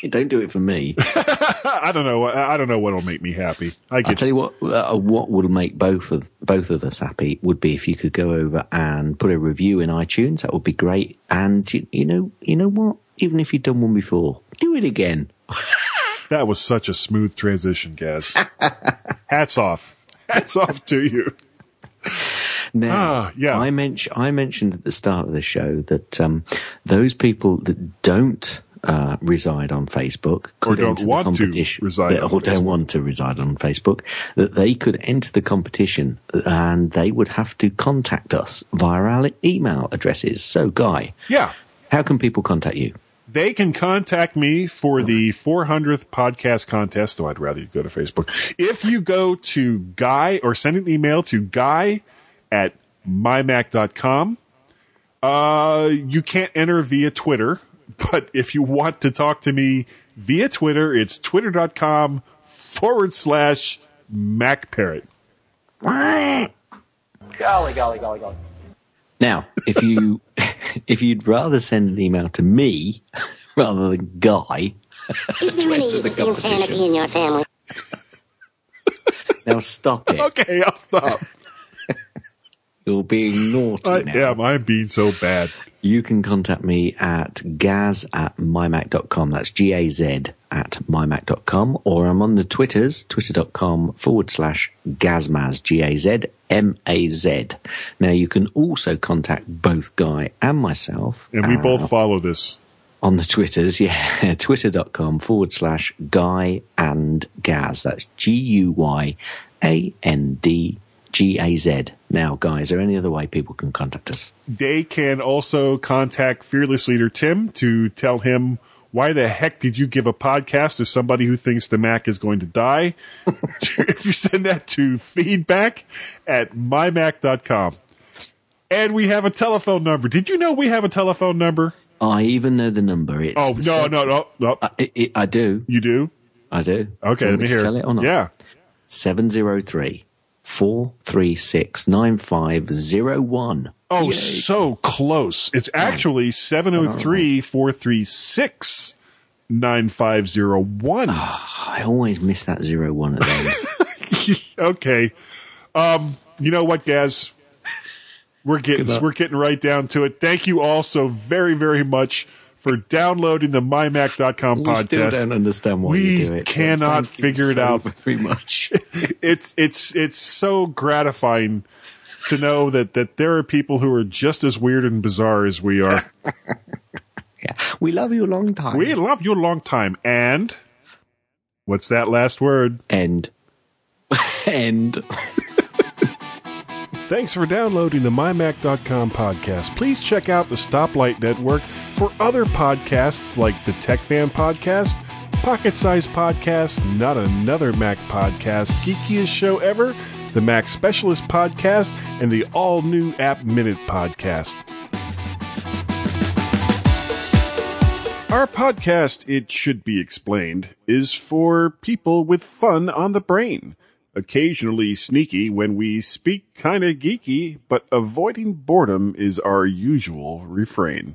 don't do it for me. I don't know. I I don't know what'll make me happy. I I'll tell you what. Uh, what would make both of both of us happy would be if you could go over and put a review in iTunes. That would be great. And you, you know, you know what? Even if you've done one before, do it again. that was such a smooth transition, Gaz. Hats off. Hats off to you. Now, Ah, yeah. I mentioned I mentioned at the start of the show that um, those people that don't uh, reside on Facebook Or don't want to reside that- on or don't Facebook. want to reside on Facebook, that they could enter the competition and they would have to contact us via our email addresses. So, Guy, Yeah. how can people contact you? They can contact me for the 400th podcast contest, though I'd rather you go to Facebook. If you go to Guy or send an email to Guy at mymac.com, uh, you can't enter via Twitter, but if you want to talk to me via Twitter, it's twitter.com forward slash MacParrot. Golly, golly, golly, golly. Now, if you if you'd rather send an email to me rather than Guy, Is there any insanity in your family? now stop it. Okay, I'll stop. You're being naughty I now. am. I'm being so bad. You can contact me at gaz at mymac.com. That's G A Z at mymac.com. Or I'm on the Twitters, twitter.com forward slash gazmaz, G A Z M A Z. Now you can also contact both Guy and myself. And we uh, both follow this. on the Twitters, yeah, twitter.com forward slash Guy and Gaz. That's G U Y A N D G A Z. Now, guys, is there any other way people can contact us? They can also contact Fearless Leader Tim to tell him why the heck did you give a podcast to somebody who thinks the Mac is going to die? if you send that to feedback at mymac.com. And we have a telephone number. Did you know we have a telephone number? I even know the number. It's Oh, no, no, no, no. Uh, I, I, I do. You do? I do. Okay, Do let me hear. Tell it or not? Yeah. 703 436 9501. Oh, so close. It's actually 703 436 9501. I always miss that zero one at the end. okay. Um, you know what, Gaz? We're getting we're getting right down to it. Thank you all so very very much for downloading the mymac.com we podcast. We still don't understand why we you do it. cannot figure it out. very much. it's it's it's so gratifying to know that that there are people who are just as weird and bizarre as we are. Yeah, we love you a long time. we love you a long time. And what's that last word? End. End. Thanks for downloading the MyMac.com podcast. Please check out the Stoplight Network for other podcasts like the Tech Fan Podcast, Pocket Size Podcast, Not Another Mac Podcast, Geekiest Show Ever, the Mac Specialist Podcast, and the all new App Minute Podcast. Our podcast, it should be explained, is for people with fun on the brain. Occasionally sneaky when we speak kinda geeky, but avoiding boredom is our usual refrain.